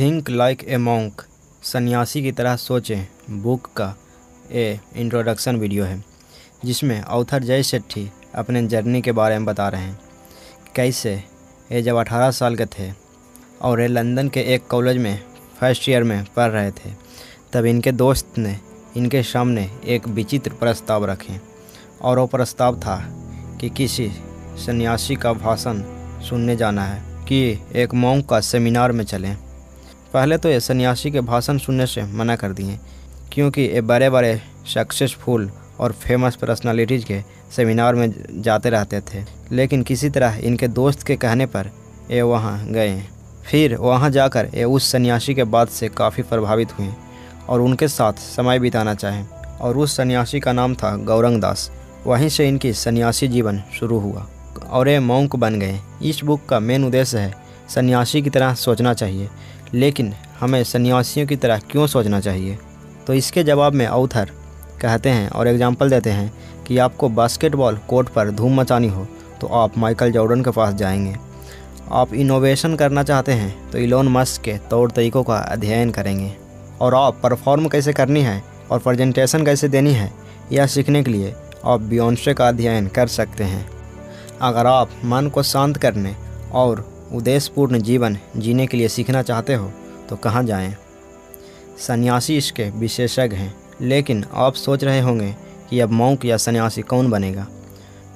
Think like a monk सन्यासी की तरह सोचें। बुक का ए इंट्रोडक्शन वीडियो है, जिसमें ऑथर जय सेट्ठी अपने जर्नी के बारे में बता रहे हैं। कैसे? ये जब 18 साल के थे और ये लंदन के एक कॉलेज में फ़र्स्ट ईयर में पढ़ रहे थे, तब इनके दोस्त ने इनके सामने एक विचित्र प्रस्ताव रखे। और वो प्रस्ताव था कि किसी सन्यासी का भाषण सुनने जाना है, कि एक मोंग का सेमिनार में चलें। पहले तो ये सन्यासी के भाषण सुनने से मना कर दिए, क्योंकि ये बड़े बड़े सक्सेसफुल और फ़ेमस पर्सनालिटीज़ के सेमिनार में जाते रहते थे। लेकिन किसी तरह इनके दोस्त के कहने पर ये वहाँ गए। फिर वहाँ जाकर ये उस सन्यासी के बात से काफ़ी प्रभावित हुए और उनके साथ समय बिताना चाहें। और उस सन्यासी का नाम था गौरंग दास। वहीं से इनकी सन्यासी जीवन शुरू हुआ और ये मौंक बन गए। इस बुक का मेन उद्देश्य है सन्यासी की तरह सोचना चाहिए। लेकिन हमें सन्यासियों की तरह क्यों सोचना चाहिए? तो इसके जवाब में अवथर कहते हैं और एग्ज़ाम्पल देते हैं कि आपको बास्केटबॉल कोर्ट पर धूम मचानी हो तो आप माइकल जॉर्डन के पास जाएँगे। आप इनोवेशन करना चाहते हैं तो इलोन मस्क के तौर तरीक़ों का अध्ययन करेंगे। और आप परफॉर्म कैसे करनी है और प्रेजेंटेशन कैसे देनी है, यह सीखने के लिए आप बियॉन्से का अध्ययन कर सकते हैं। अगर आप मन को शांत करने और उद्देश्यपूर्ण जीवन जीने के लिए सीखना चाहते हो तो कहाँ जाएँ? सन्यासी इसके विशेषज्ञ हैं, लेकिन आप सोच रहे होंगे कि अब मौंक या सन्यासी कौन बनेगा?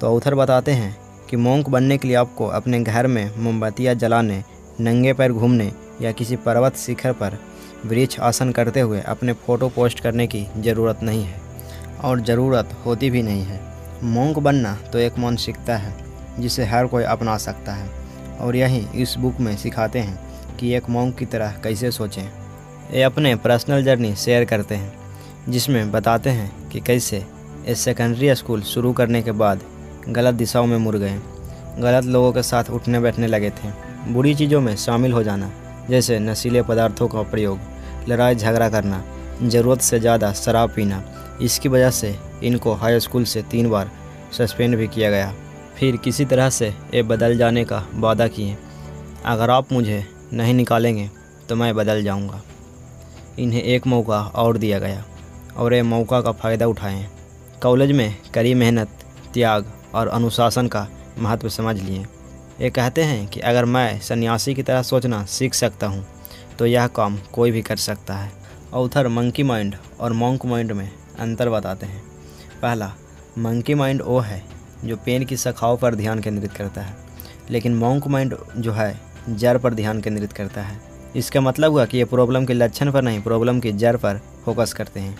तो औथर बताते हैं कि मौंक बनने के लिए आपको अपने घर में मोमबत्तियाँ जलाने, नंगे पैर घूमने या किसी पर्वत शिखर पर वृक्ष आसन करते हुए अपने फ़ोटो पोस्ट करने की ज़रूरत नहीं है, और ज़रूरत होती भी नहीं है। मोंक बनना तो एक मानसिकता है, जिसे हर कोई अपना सकता है। और यही इस बुक में सिखाते हैं कि एक मोंक की तरह कैसे सोचें। ये अपने पर्सनल जर्नी शेयर करते हैं, जिसमें बताते हैं कि कैसे इस सेकेंडरी स्कूल शुरू करने के बाद गलत दिशाओं में मुड़ गए। गलत लोगों के साथ उठने बैठने लगे थे। बुरी चीज़ों में शामिल हो जाना, जैसे नशीले पदार्थों का प्रयोग, लड़ाई झगड़ा करना, ज़रूरत से ज़्यादा शराब पीना, इसकी वजह से इनको हाई स्कूल से तीन बार सस्पेंड भी किया गया। फिर किसी तरह से ये बदल जाने का वादा किए। अगर आप मुझे नहीं निकालेंगे तो मैं बदल जाऊँगा। इन्हें एक मौका और दिया गया, और ये मौका का फ़ायदा उठाएँ। कॉलेज में कड़ी मेहनत, त्याग और अनुशासन का महत्व समझ लिए। ये कहते हैं कि अगर मैं सन्यासी की तरह सोचना सीख सकता हूँ तो यह काम कोई भी कर सकता है। ऑथर मंकी माइंड और मॉन्क माइंड में अंतर बताते हैं। पहला, मंकी माइंड वो है जो पेन की शाखाओं पर ध्यान केंद्रित करता है, लेकिन मॉन्क माइंड जो है, जड़ पर ध्यान केंद्रित करता है। इसका मतलब हुआ कि ये प्रॉब्लम के लक्षण पर नहीं प्रॉब्लम की जड़ पर फोकस करते हैं।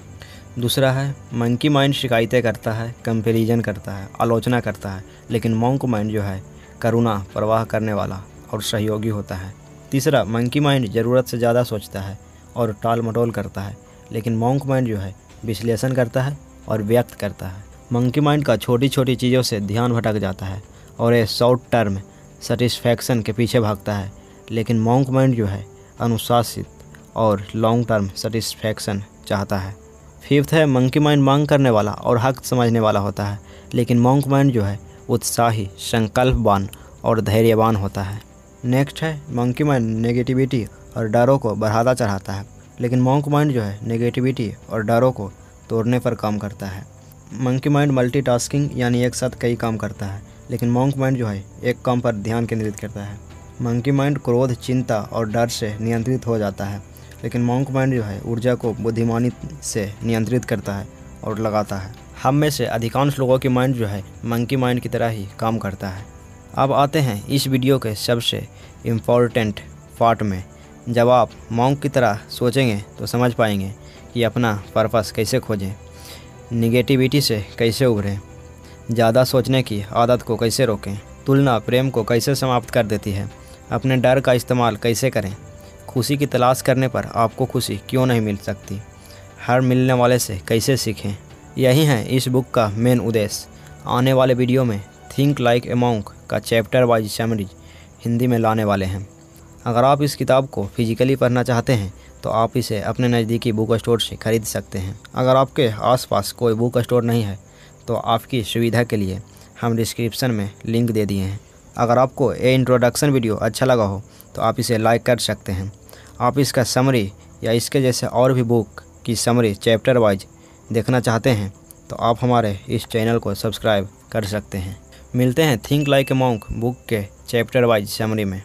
दूसरा है मंकी माइंड शिकायतें करता है कंपेरिजन करता है, आलोचना करता है, लेकिन मॉन्क माइंड जो है, करुणा, प्रवाह करने वाला और सहयोगी होता है। तीसरा मंकी माइंड ज़रूरत से ज़्यादा सोचता है और टाल मटोल करता है, लेकिन मॉन्क माइंड जो है, विश्लेषण करता है और व्यक्त करता है। मंकी माइंड का छोटी छोटी चीज़ों से ध्यान भटक जाता है और ये शॉर्ट टर्म सेटिस्फैक्शन के पीछे भागता है। लेकिन मॉन्क माइंड जो है, अनुशासित और लॉन्ग टर्म सेटिस्फैक्शन चाहता है। फिफ्थ है मंकी माइंड मांग करने वाला और हक समझने वाला होता है। लेकिन मॉन्क माइंड जो है, उत्साही, संकल्पवान और धैर्यवान होता है। नेक्स्ट है मंकी माइंड नेगेटिविटी और डरों को बढ़ाता चढ़ाता है। लेकिन मॉन्क माइंड जो है नेगेटिविटी और डरों को तोड़ने पर काम करता है। मंकी माइंड मल्टीटास्किंग यानी एक साथ कई काम करता है, लेकिन मॉन्क माइंड जो है, एक काम पर ध्यान केंद्रित करता है। मंकी माइंड क्रोध, चिंता और डर से नियंत्रित हो जाता है, लेकिन मॉन्क माइंड जो है, ऊर्जा को बुद्धिमानी से नियंत्रित करता है और लगाता है। हम में से अधिकांश लोगों की माइंड जो है मंकी माइंड की तरह ही काम करता है। अब आते हैं इस वीडियो के सबसे इम्पोर्टेंट पार्ट में। जब आप मॉन्क की तरह सोचेंगे तो समझ पाएँगे कि अपना पर्पस कैसे खोजें। निगेटिविटी से कैसे उभरें? ज़्यादा सोचने की आदत को कैसे रोकें? तुलना प्रेम को कैसे समाप्त कर देती है? अपने डर का इस्तेमाल कैसे करें? खुशी की तलाश करने पर आपको खुशी क्यों नहीं मिल सकती? हर मिलने वाले से कैसे सीखें? यही है इस बुक का मेन उद्देश्य। आने वाले वीडियो में थिंक लाइक ए मॉन्क का चैप्टर वाइज समरीज हिंदी में लाने वाले हैं। अगर आप इस किताब को फिजिकली पढ़ना चाहते हैं तो आप इसे अपने नज़दीकी बुक स्टोर से खरीद सकते हैं। अगर आपके आसपास कोई बुक स्टोर नहीं है तो आपकी सुविधा के लिए हम डिस्क्रिप्शन में लिंक दे दिए हैं। अगर आपको ये इंट्रोडक्शन वीडियो अच्छा लगा हो तो आप इसे लाइक कर सकते हैं। आप इसका समरी या इसके जैसे और भी बुक की समरी चैप्टर वाइज देखना चाहते हैं तो आप हमारे इस चैनल को सब्सक्राइब कर सकते हैं। मिलते हैं think like a monk book के चैप्टर वाइज समरी में।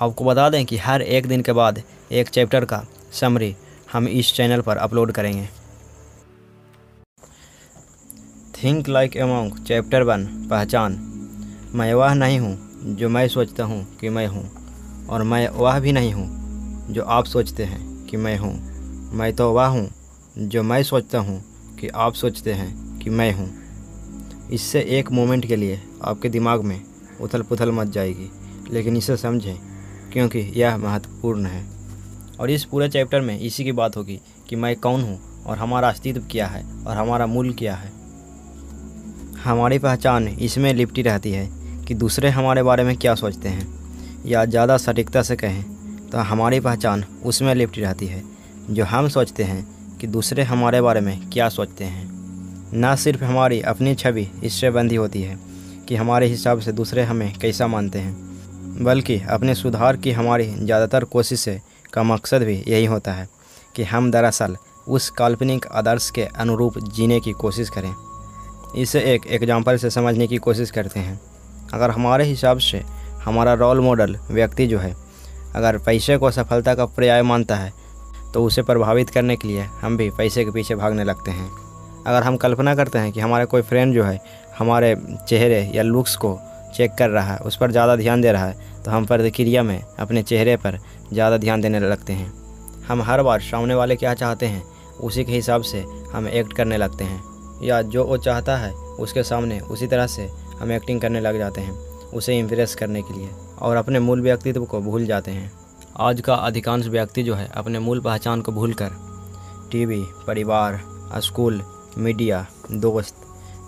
आपको बता दें कि हर एक दिन के बाद एक चैप्टर का समरी हम इस चैनल पर अपलोड करेंगे। Think like a chapter one पहचान। मैं वह नहीं हूँ जो मैं सोचता हूँ कि मैं हूँ, और मैं वह भी नहीं हूँ जो आप सोचते हैं कि मैं हूँ। मैं तो वह हूँ जो मैं सोचता हूँ कि आप सोचते हैं कि मैं हूँ। इससे एक मोमेंट के लिए आपके दिमाग में उथल पुथल मच जाएगी, लेकिन इसे समझें, क्योंकि यह महत्वपूर्ण है। और इस पूरे चैप्टर में इसी की बात होगी कि मैं कौन हूँ और हमारा अस्तित्व क्या है और हमारा मूल क्या है। हमारी पहचान इसमें लिपटी रहती है कि दूसरे हमारे बारे में क्या सोचते हैं या ज़्यादा सटीकता से कहें तो हमारी पहचान उसमें लिपटी रहती है जो हम सोचते हैं कि दूसरे हमारे बारे में क्या सोचते हैं। न सिर्फ़ हमारी अपनी छवि इससे बंधी होती है कि हमारे हिसाब से दूसरे हमें कैसा मानते हैं, बल्कि अपने सुधार की हमारी ज़्यादातर कोशिशें का मकसद भी यही होता है कि हम दरअसल उस काल्पनिक आदर्श के अनुरूप जीने की कोशिश करें। इसे एक एग्ज़ाम्पल से समझने की कोशिश करते हैं। अगर हमारे हिसाब से हमारा रोल मॉडल व्यक्ति जो है, अगर पैसे को सफलता का पर्याय मानता है तो उसे प्रभावित करने के लिए हम भी पैसे के पीछे भागने लगते हैं। अगर हम कल्पना करते हैं कि हमारे कोई फ्रेंड जो है, हमारे चेहरे या लुक्स को चेक कर रहा है, उस पर ज़्यादा ध्यान दे रहा है तो हम प्रतिक्रिया में अपने चेहरे पर ज़्यादा ध्यान देने लगते हैं। हम हर बार सामने वाले क्या चाहते हैं, उसी के हिसाब से हम एक्ट करने लगते हैं। या जो वो चाहता है, उसके सामने उसी तरह से हम एक्टिंग करने लग जाते हैं, उसे इम्प्रेस करने के लिए और अपने मूल व्यक्तित्व को भूल जाते हैं। आज का अधिकांश व्यक्ति जो है, अपने मूल पहचान को भूलकर टीवी परिवार, स्कूल, मीडिया, दोस्त,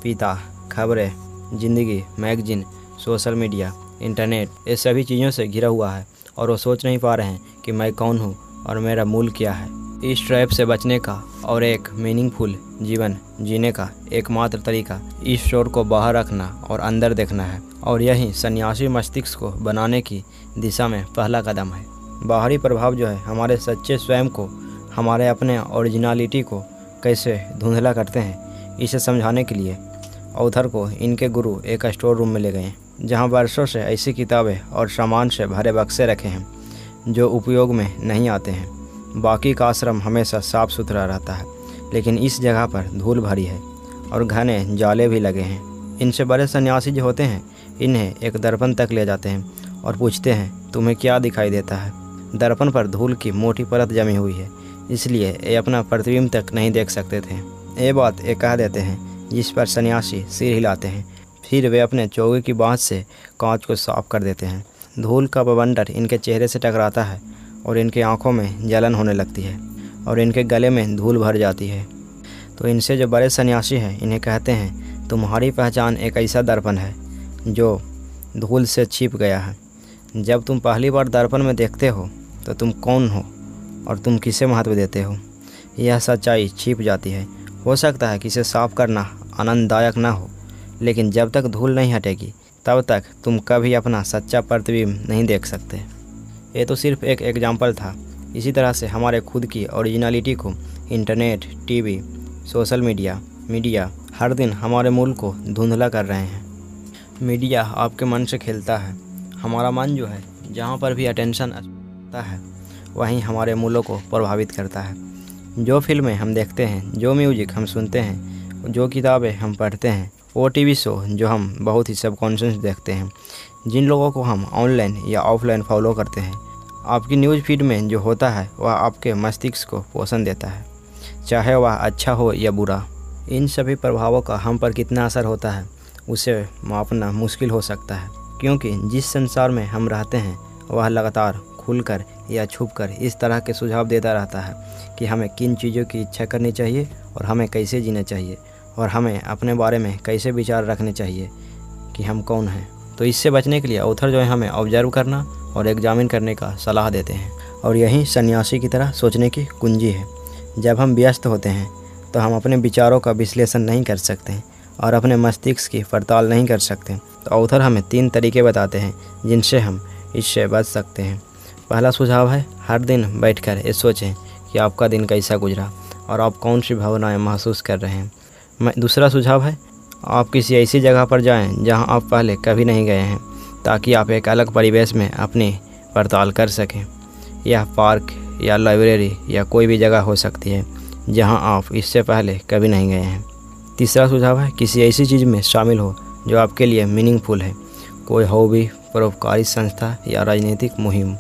पिता, खबरें, ज़िंदगी, मैगजीन, सोशल मीडिया, इंटरनेट, ये सभी चीज़ों से घिरा हुआ है। और वो सोच नहीं पा रहे हैं कि मैं कौन हूँ और मेरा मूल क्या है। इस ट्रैप से बचने का और एक मीनिंगफुल जीवन जीने का एकमात्र तरीका इस शोर को बाहर रखना और अंदर देखना है और यही सन्यासी मस्तिष्क को बनाने की दिशा में पहला कदम है। बाहरी प्रभाव जो है हमारे सच्चे स्वयं को, हमारे अपने ओरिजिनलिटी को कैसे धुंधला करते हैं, इसे समझाने के लिए औथर को इनके गुरु एक स्टोर रूम में ले गए जहाँ वर्षों से ऐसी किताबें और सामान से भरे बक्से रखे हैं, जो उपयोग में नहीं आते हैं। बाकी का आश्रम हमेशा साफ़ सुथरा रहता है, लेकिन इस जगह पर धूल भरी है और घने जाले भी लगे हैं। इनसे बड़े सन्यासी जो होते हैं, इन्हें एक दर्पण तक ले जाते हैं और पूछते हैं, तुम्हें क्या दिखाई देता है? दर्पण पर धूल की मोटी परत जमी हुई है, इसलिए ये अपना प्रतिबिंब तक नहीं देख सकते थे। ये बात ये कह देते हैं, जिस पर सन्यासी सिर हिलाते हैं फिर वे अपने चौके की बाँस से कांच को साफ़ कर देते हैं। धूल का बवंडर इनके चेहरे से टकराता है और इनकी आँखों में जलन होने लगती है और इनके गले में धूल भर जाती है। तो इनसे जो बड़े सन्यासी हैं, इन्हें कहते हैं, तुम्हारी पहचान एक ऐसा दर्पण है, जो धूल से छिप गया है। जब तुम पहली बार दर्पण में देखते हो तो तुम कौन हो और तुम किसे महत्व देते हो? यह सच्चाई छिप जाती है। हो सकता है कि इसे साफ़ करना आनंददायक ना हो। लेकिन जब तक धूल नहीं हटेगी, तब तक तुम कभी अपना सच्चा प्रतिबिंब नहीं देख सकते। ये तो सिर्फ़ एक एग्ज़ाम्पल था। इसी तरह से हमारे खुद की ओरिजिनलिटी को internet TV social media media हर दिन हमारे मूल को धुंधला कर रहे हैं। मीडिया आपके मन से खेलता है। हमारा मन जो है, जहाँ पर भी अटेंशन आता है, वहीं हमारे मूलों को प्रभावित करता है। जो फ़िल्में हम देखते हैं, जो म्यूज़िक हम सुनते हैं, जो किताबें हम पढ़ते हैं वो टीवी शो जो हम बहुत ही सबकॉन्शियस देखते हैं। जिन लोगों को हम ऑनलाइन या ऑफलाइन फॉलो करते हैं, आपकी न्यूज़ फ़ीड में जो होता है, वह आपके मस्तिष्क को पोषण देता है। चाहे वह अच्छा हो या बुरा, इन सभी प्रभावों का हम पर कितना असर होता है, उसे मापना मुश्किल हो सकता है। क्योंकि जिस संसार में हम रहते हैं, वह लगातार खुलकर या छुपकर इस तरह के सुझाव देता रहता है कि हमें किन चीज़ों की इच्छा करनी चाहिए और हमें कैसे जीना चाहिए। और हमें अपने बारे में कैसे विचार रखने चाहिए कि हम कौन हैं। तो इससे बचने के लिए ऑथर जो है, हमें ऑब्ज़र्व करना और एग्जामिन करने का सलाह देते हैं। और यही सन्यासी की तरह सोचने की कुंजी है। जब हम व्यस्त होते हैं तो हम अपने विचारों का विश्लेषण नहीं कर सकते और अपने मस्तिष्क की पड़ताल नहीं कर सकते। तो ऑथर हमें तीन तरीके बताते हैं, जिनसे हम इससे बच सकते हैं। पहला सुझाव है, हर दिन बैठकर ये सोचें कि आपका दिन कैसा गुजरा और आप कौन सी भावनाएँ महसूस कर रहे हैं। मैं दूसरा सुझाव है, आप किसी ऐसी जगह पर जाएँ जहाँ आप पहले कभी नहीं गए हैं, ताकि आप एक अलग परिवेश में अपनी पड़ताल कर सकें। यह पार्क या लाइब्रेरी या कोई भी जगह हो सकती है, जहाँ आप इससे पहले कभी नहीं गए हैं। तीसरा सुझाव है, किसी ऐसी चीज़ में शामिल हो जो आपके लिए मीनिंगफुल है, कोई हॉबी परोपकारी संस्था या राजनीतिक मुहिम।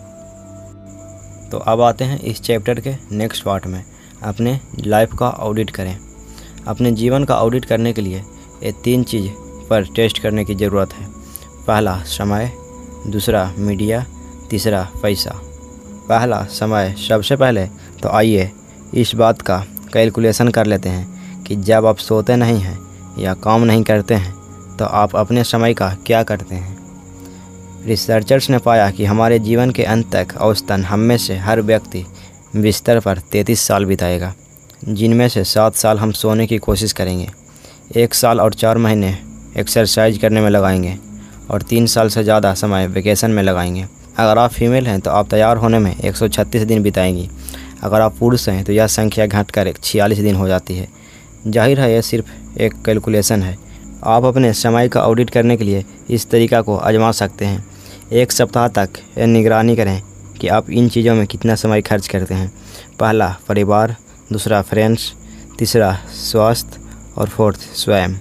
तो अब आते हैं इस चैप्टर के नेक्स्ट पार्ट में। अपने लाइफ का ऑडिट करें। अपने जीवन का ऑडिट करने के लिए ये तीन चीज़ पर टेस्ट करने की ज़रूरत है। पहला, समय। दूसरा मीडिया तीसरा, पैसा। पहला, समय। सबसे पहले तो आइए इस बात का कैलकुलेशन कर लेते हैं कि जब आप सोते नहीं हैं या काम नहीं करते हैं तो आप अपने समय का क्या करते हैं? रिसर्चर्स ने पाया कि हमारे जीवन के अंत तक औसतन हम में से हर व्यक्ति बिस्तर पर 33 साल बिताएगा। जिनमें से सात साल हम सोने की कोशिश करेंगे। एक साल और चार महीने एक्सरसाइज करने में लगाएँगे और तीन साल से ज़्यादा समय वेकेशन में लगाएँगे। अगर आप फीमेल हैं तो आप तैयार होने में 136 दिन बिताएँगी। अगर आप पुरुष हैं तो यह संख्या घट कर एक छियालीस दिन हो जाती है। ज़ाहिर है यह सिर्फ़ एक कैलकुलेशन है। आप अपने समय का ऑडिट करने के लिए इस तरीका को आजमा सकते हैं। एक सप्ताह तक यह निगरानी करें कि आप इन चीज़ों में कितना समय खर्च करते हैं। पहला, परिवार। दूसरा फ्रेंड्स तीसरा स्वास्थ्य और फोर्थ स्वयं।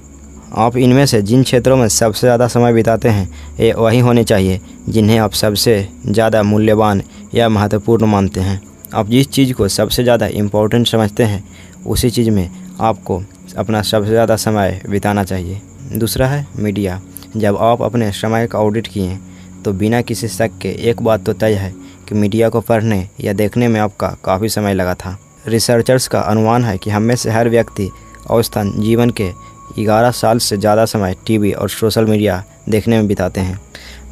आप इनमें से जिन क्षेत्रों में सबसे ज़्यादा समय बिताते हैं, ये वही होने चाहिए, जिन्हें आप सबसे ज़्यादा मूल्यवान या महत्वपूर्ण मानते हैं। आप जिस चीज़ को सबसे ज़्यादा इम्पोर्टेंट समझते हैं, उसी चीज़ में आपको अपना सबसे ज़्यादा समय बिताना चाहिए। दूसरा है मीडिया। जब आप अपने समय का ऑडिट किए तो बिना किसी शक के एक बात तो तय है कि मीडिया को पढ़ने या देखने में आपका काफ़ी समय लगा था। रिसर्चर्स का अनुमान है कि हम में से हर व्यक्ति औसतन जीवन के 11 साल से ज़्यादा समय टीवी और सोशल मीडिया देखने में बिताते हैं।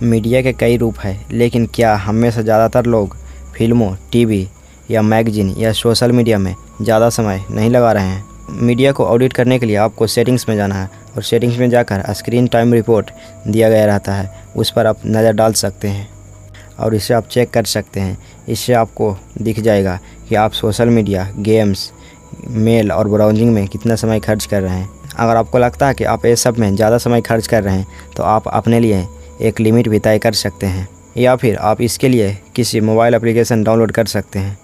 मीडिया के कई रूप हैं, लेकिन क्या हम में से ज़्यादातर लोग फ़िल्मों, टीवी या मैगजीन या सोशल मीडिया में ज़्यादा समय नहीं लगा रहे हैं? मीडिया को ऑडिट करने के लिए आपको सेटिंग्स में जाना है और सेटिंग्स में जाकर स्क्रीन टाइम रिपोर्ट दिया गया रहता है, उस पर आप नज़र डाल सकते हैं और इसे आप चेक कर सकते हैं। इससे आपको दिख जाएगा कि आप सोशल मीडिया, गेम्स, मेल और ब्राउजिंग में कितना समय खर्च कर रहे हैं। अगर आपको लगता है कि आप ये सब में ज़्यादा समय खर्च कर रहे हैं तो आप अपने लिए एक लिमिट भी तय कर सकते हैं, या फिर आप इसके लिए किसी मोबाइल एप्लीकेशन डाउनलोड कर सकते हैं।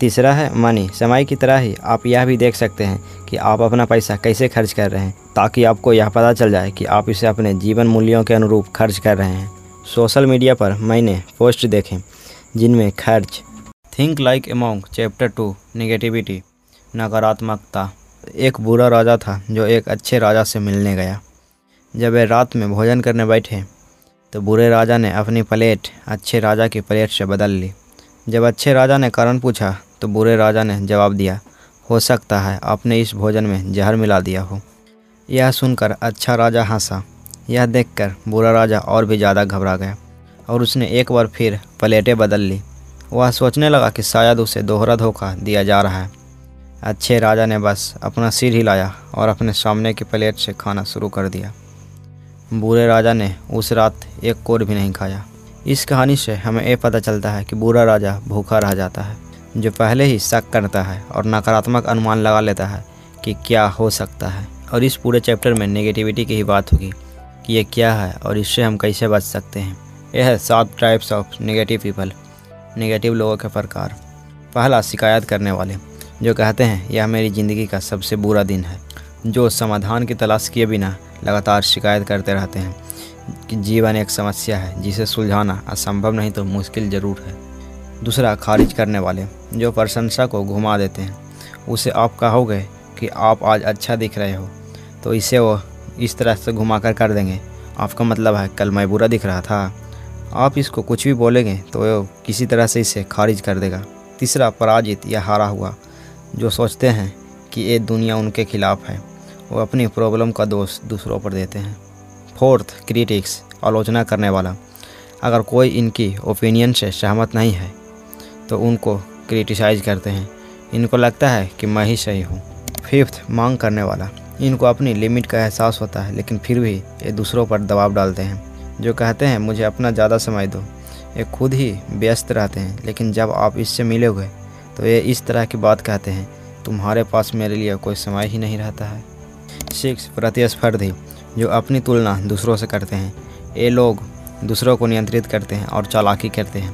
तीसरा है मनी। समय की तरह ही आप यह भी देख सकते हैं कि आप अपना पैसा कैसे खर्च कर रहे हैं, ताकि आपको यह पता चल जाए कि आप इसे अपने जीवन मूल्यों के अनुरूप खर्च कर रहे हैं। सोशल मीडिया पर मैंने पोस्ट देखे, जिनमें खर्च think like a monk chapter two negativity नकारात्मकता। एक बुरा राजा था, जो एक अच्छे राजा से मिलने गया। जब वे रात में भोजन करने बैठे तो बुरे राजा ने अपनी प्लेट अच्छे राजा की प्लेट से बदल ली। जब अच्छे राजा ने कारण पूछा तो बुरे राजा ने जवाब दिया, हो सकता है आपने इस भोजन में जहर मिला दिया हो। यह सुनकर अच्छा राजा हंसा। यह देखकर बुरा राजा और भी ज़्यादा घबरा गया, और उसने एक बार फिर प्लेटें बदल ली। वह सोचने लगा कि शायद उसे दोहरा धोखा दिया जा रहा है। अच्छे राजा ने बस अपना सिर हिलाया और अपने सामने की प्लेट से खाना शुरू कर दिया। बुरे राजा ने उस रात एक कोर भी नहीं खाया। इस कहानी से हमें ये पता चलता है कि बुरा राजा भूखा रह जाता है, जो पहले ही शक करता है और नकारात्मक अनुमान लगा लेता है कि क्या हो सकता है। और इस पूरे चैप्टर में नेगेटिविटी की ही बात होगी कि ये क्या है और इससे हम कैसे बच सकते हैं। यह है सात types of negative people negative लोगों के प्रकार पहला, शिकायत करने वाले, जो कहते हैं, यह मेरी ज़िंदगी का सबसे बुरा दिन है। जो समाधान की तलाश किए बिना लगातार शिकायत करते रहते हैं। कि जीवन एक समस्या है, जिसे सुलझाना असंभव नहीं तो मुश्किल ज़रूर है। दूसरा, खारिज करने वाले, जो प्रशंसा को घुमा देते हैं। उसे आप कहोगे कि आप आज अच्छा दिख रहे हो तो इसे वो इस तरह से घुमा कर कर देंगे। आपका मतलब है, कल मैं बुरा दिख रहा था। आप इसको कुछ भी बोलेंगे तो वो किसी तरह से इसे खारिज कर देगा। तीसरा पराजित या हारा हुआ, जो सोचते हैं कि ये दुनिया उनके खिलाफ है, वो अपनी प्रॉब्लम का दोष दूसरों पर देते हैं। फोर्थ क्रिटिक्स आलोचना करने वाला। अगर कोई इनकी ओपिनियन से सहमत नहीं है तो उनको क्रिटिसाइज करते हैं। इनको लगता है कि मैं ही सही हूँ। फिफ्थ मांग करने वाला। इनको अपनी लिमिट का एहसास होता है, लेकिन फिर भी ये दूसरों पर दबाव डालते हैं। जो कहते हैं, मुझे अपना ज़्यादा समय दो। ये खुद ही व्यस्त रहते हैं, लेकिन जब आप इससे मिलोगे तो ये इस तरह की बात कहते हैं, तुम्हारे पास मेरे लिए कोई समय ही नहीं रहता है। सिक्स, प्रतिस्पर्धी, जो अपनी तुलना दूसरों से करते हैं। ये लोग दूसरों को नियंत्रित करते हैं और चालाकी करते हैं,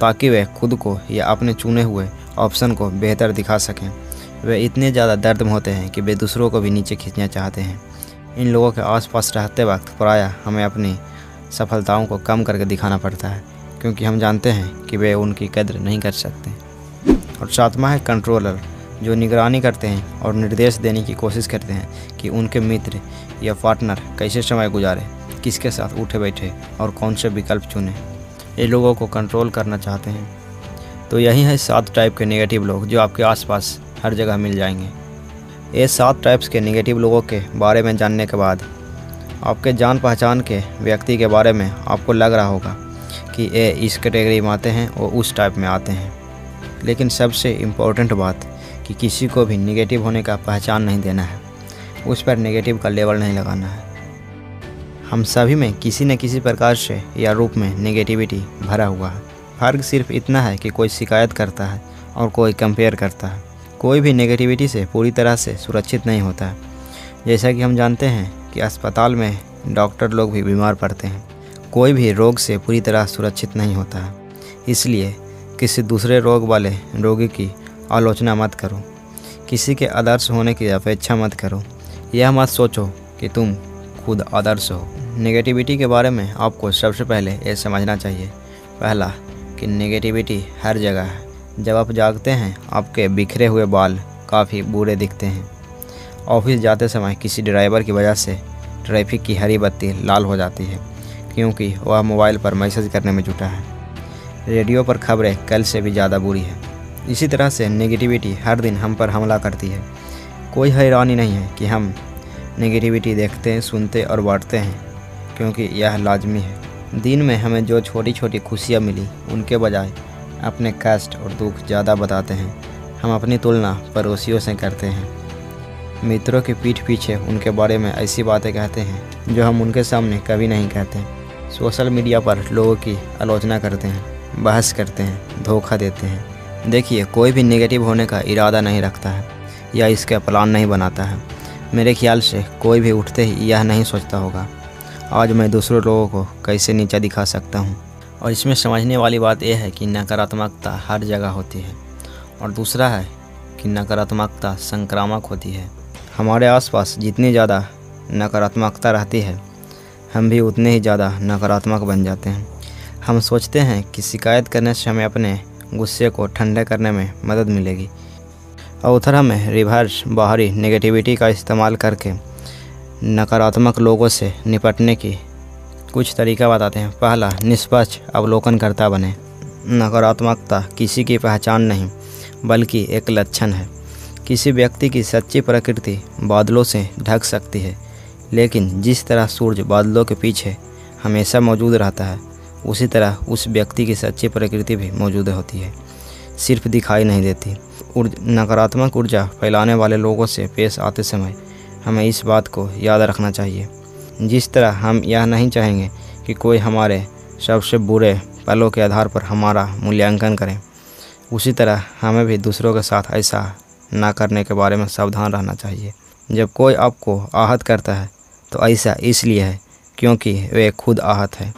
ताकि वे खुद को या अपने चुने हुए ऑप्शन को बेहतर दिखा सकें। वे इतने ज़्यादा दर्द में होते हैं कि वे दूसरों को भी नीचे खींचना चाहते हैं। इन लोगों के आसपास रहते वक्त प्रायः हमें अपनी सफलताओं को कम करके दिखाना पड़ता है, क्योंकि हम जानते हैं कि वे उनकी कद्र नहीं कर सकते। और सातवा है कंट्रोलर जो निगरानी करते हैं और निर्देश देने की कोशिश करते हैं कि उनके मित्र या पार्टनर कैसे समय गुजारे, किसके साथ उठे बैठे और कौन से विकल्प चुने। ये लोगों को कंट्रोल करना चाहते हैं। तो यही है सात टाइप के नेगेटिव लोग जो आपके आसपास हर जगह मिल जाएँगे। ये सात टाइप्स के नेगेटिव लोगों के बारे में जानने के बाद आपके जान पहचान के व्यक्ति के बारे में आपको लग रहा होगा कि ये इस कैटेगरी में आते हैं और उस टाइप में आते हैं। लेकिन सबसे इम्पोर्टेंट बात कि किसी को भी निगेटिव होने का पहचान नहीं देना है। उस पर नेगेटिव का लेवल नहीं लगाना है। हम सभी में किसी न किसी प्रकार से या रूप में नेगेटिविटी भरा हुआ है। फ़र्क सिर्फ़ इतना है कि कोई शिकायत करता है और कोई कंपेयर करता है। कोई भी नेगेटिविटी से पूरी तरह से सुरक्षित नहीं होता। है जैसा कि हम जानते हैं कि अस्पताल में डॉक्टर लोग भी बीमार पड़ते हैं। कोई भी रोग से पूरी तरह सुरक्षित नहीं होता। है इसलिए किसी दूसरे रोग वाले रोगी की आलोचना मत करो। किसी के आदर्श होने की अपेक्षा मत करो। यह मत सोचो कि तुम खुद आदर्श हो। नेगेटिविटी के बारे में आपको सबसे पहले ये समझना चाहिए। पहला, कि नेगेटिविटी हर जगह है जब आप जागते हैं, आपके बिखरे हुए बाल काफ़ी बुरे दिखते हैं। ऑफ़िस जाते समय किसी ड्राइवर की वजह से ट्रैफ़िक की हरी बत्ती लाल हो जाती है, क्योंकि वह मोबाइल पर मैसेज करने में जुटा है। रेडियो पर खबरें कल से भी ज़्यादा बुरी है। इसी तरह से नेगेटिविटी हर दिन हम पर हमला करती है। कोई हैरानी नहीं है कि हम नेगेटिविटी देखते हैं सुनते और बांटते हैं, क्योंकि यह लाजमी है। दिन में हमें जो छोटी छोटी खुशियाँ मिली, उनके बजाय अपने कष्ट और दुख ज़्यादा बताते हैं। हम अपनी तुलना पड़ोसियों से करते हैं। मित्रों के पीठ पीछे उनके बारे में ऐसी बातें कहते हैं, जो हम उनके सामने कभी नहीं कहते। सोशल मीडिया पर लोगों की आलोचना करते हैं, बहस करते हैं, धोखा देते हैं। देखिए, कोई भी नेगेटिव होने का इरादा नहीं रखता है, या इसका प्लान नहीं बनाता है। मेरे ख्याल से कोई भी उठते ही यह नहीं सोचता होगा, आज मैं दूसरों लोगों को कैसे नीचा दिखा सकता हूँ? और इसमें समझने वाली बात यह है कि नकारात्मकता हर जगह होती है, और दूसरा है कि नकारात्मकता संक्रामक होती है। हमारे आसपास जितनी ज़्यादा नकारात्मकता रहती है, हम भी उतने ही ज़्यादा नकारात्मक बन जाते हैं। हम सोचते हैं कि शिकायत करने से हमें अपने गुस्से को ठंडे करने में मदद मिलेगी। और हमें रिवर्स बाहरी नेगेटिविटी का इस्तेमाल करके नकारात्मक लोगों से निपटने की कुछ तरीका बताते हैं। पहला, निष्पक्ष अवलोकनकर्ता बने। नकारात्मकता किसी की पहचान नहीं, बल्कि एक लक्षण है। किसी व्यक्ति की सच्ची प्रकृति बादलों से ढक सकती है, लेकिन जिस तरह सूरज बादलों के पीछे हमेशा मौजूद रहता है, उसी तरह उस व्यक्ति की सच्ची प्रकृति भी मौजूद होती है। सिर्फ़ दिखाई नहीं देती। नकारात्मक ऊर्जा फैलाने वाले लोगों से पेश आते समय हमें इस बात को याद रखना चाहिए। जिस तरह हम यह नहीं चाहेंगे कि कोई हमारे सबसे बुरे पलों के आधार पर हमारा मूल्यांकन करें, उसी तरह हमें भी दूसरों के साथ ऐसा ना करने के बारे में सावधान रहना चाहिए। जब कोई आपको आहत करता है तो ऐसा इसलिए है क्योंकि वे खुद आहत है।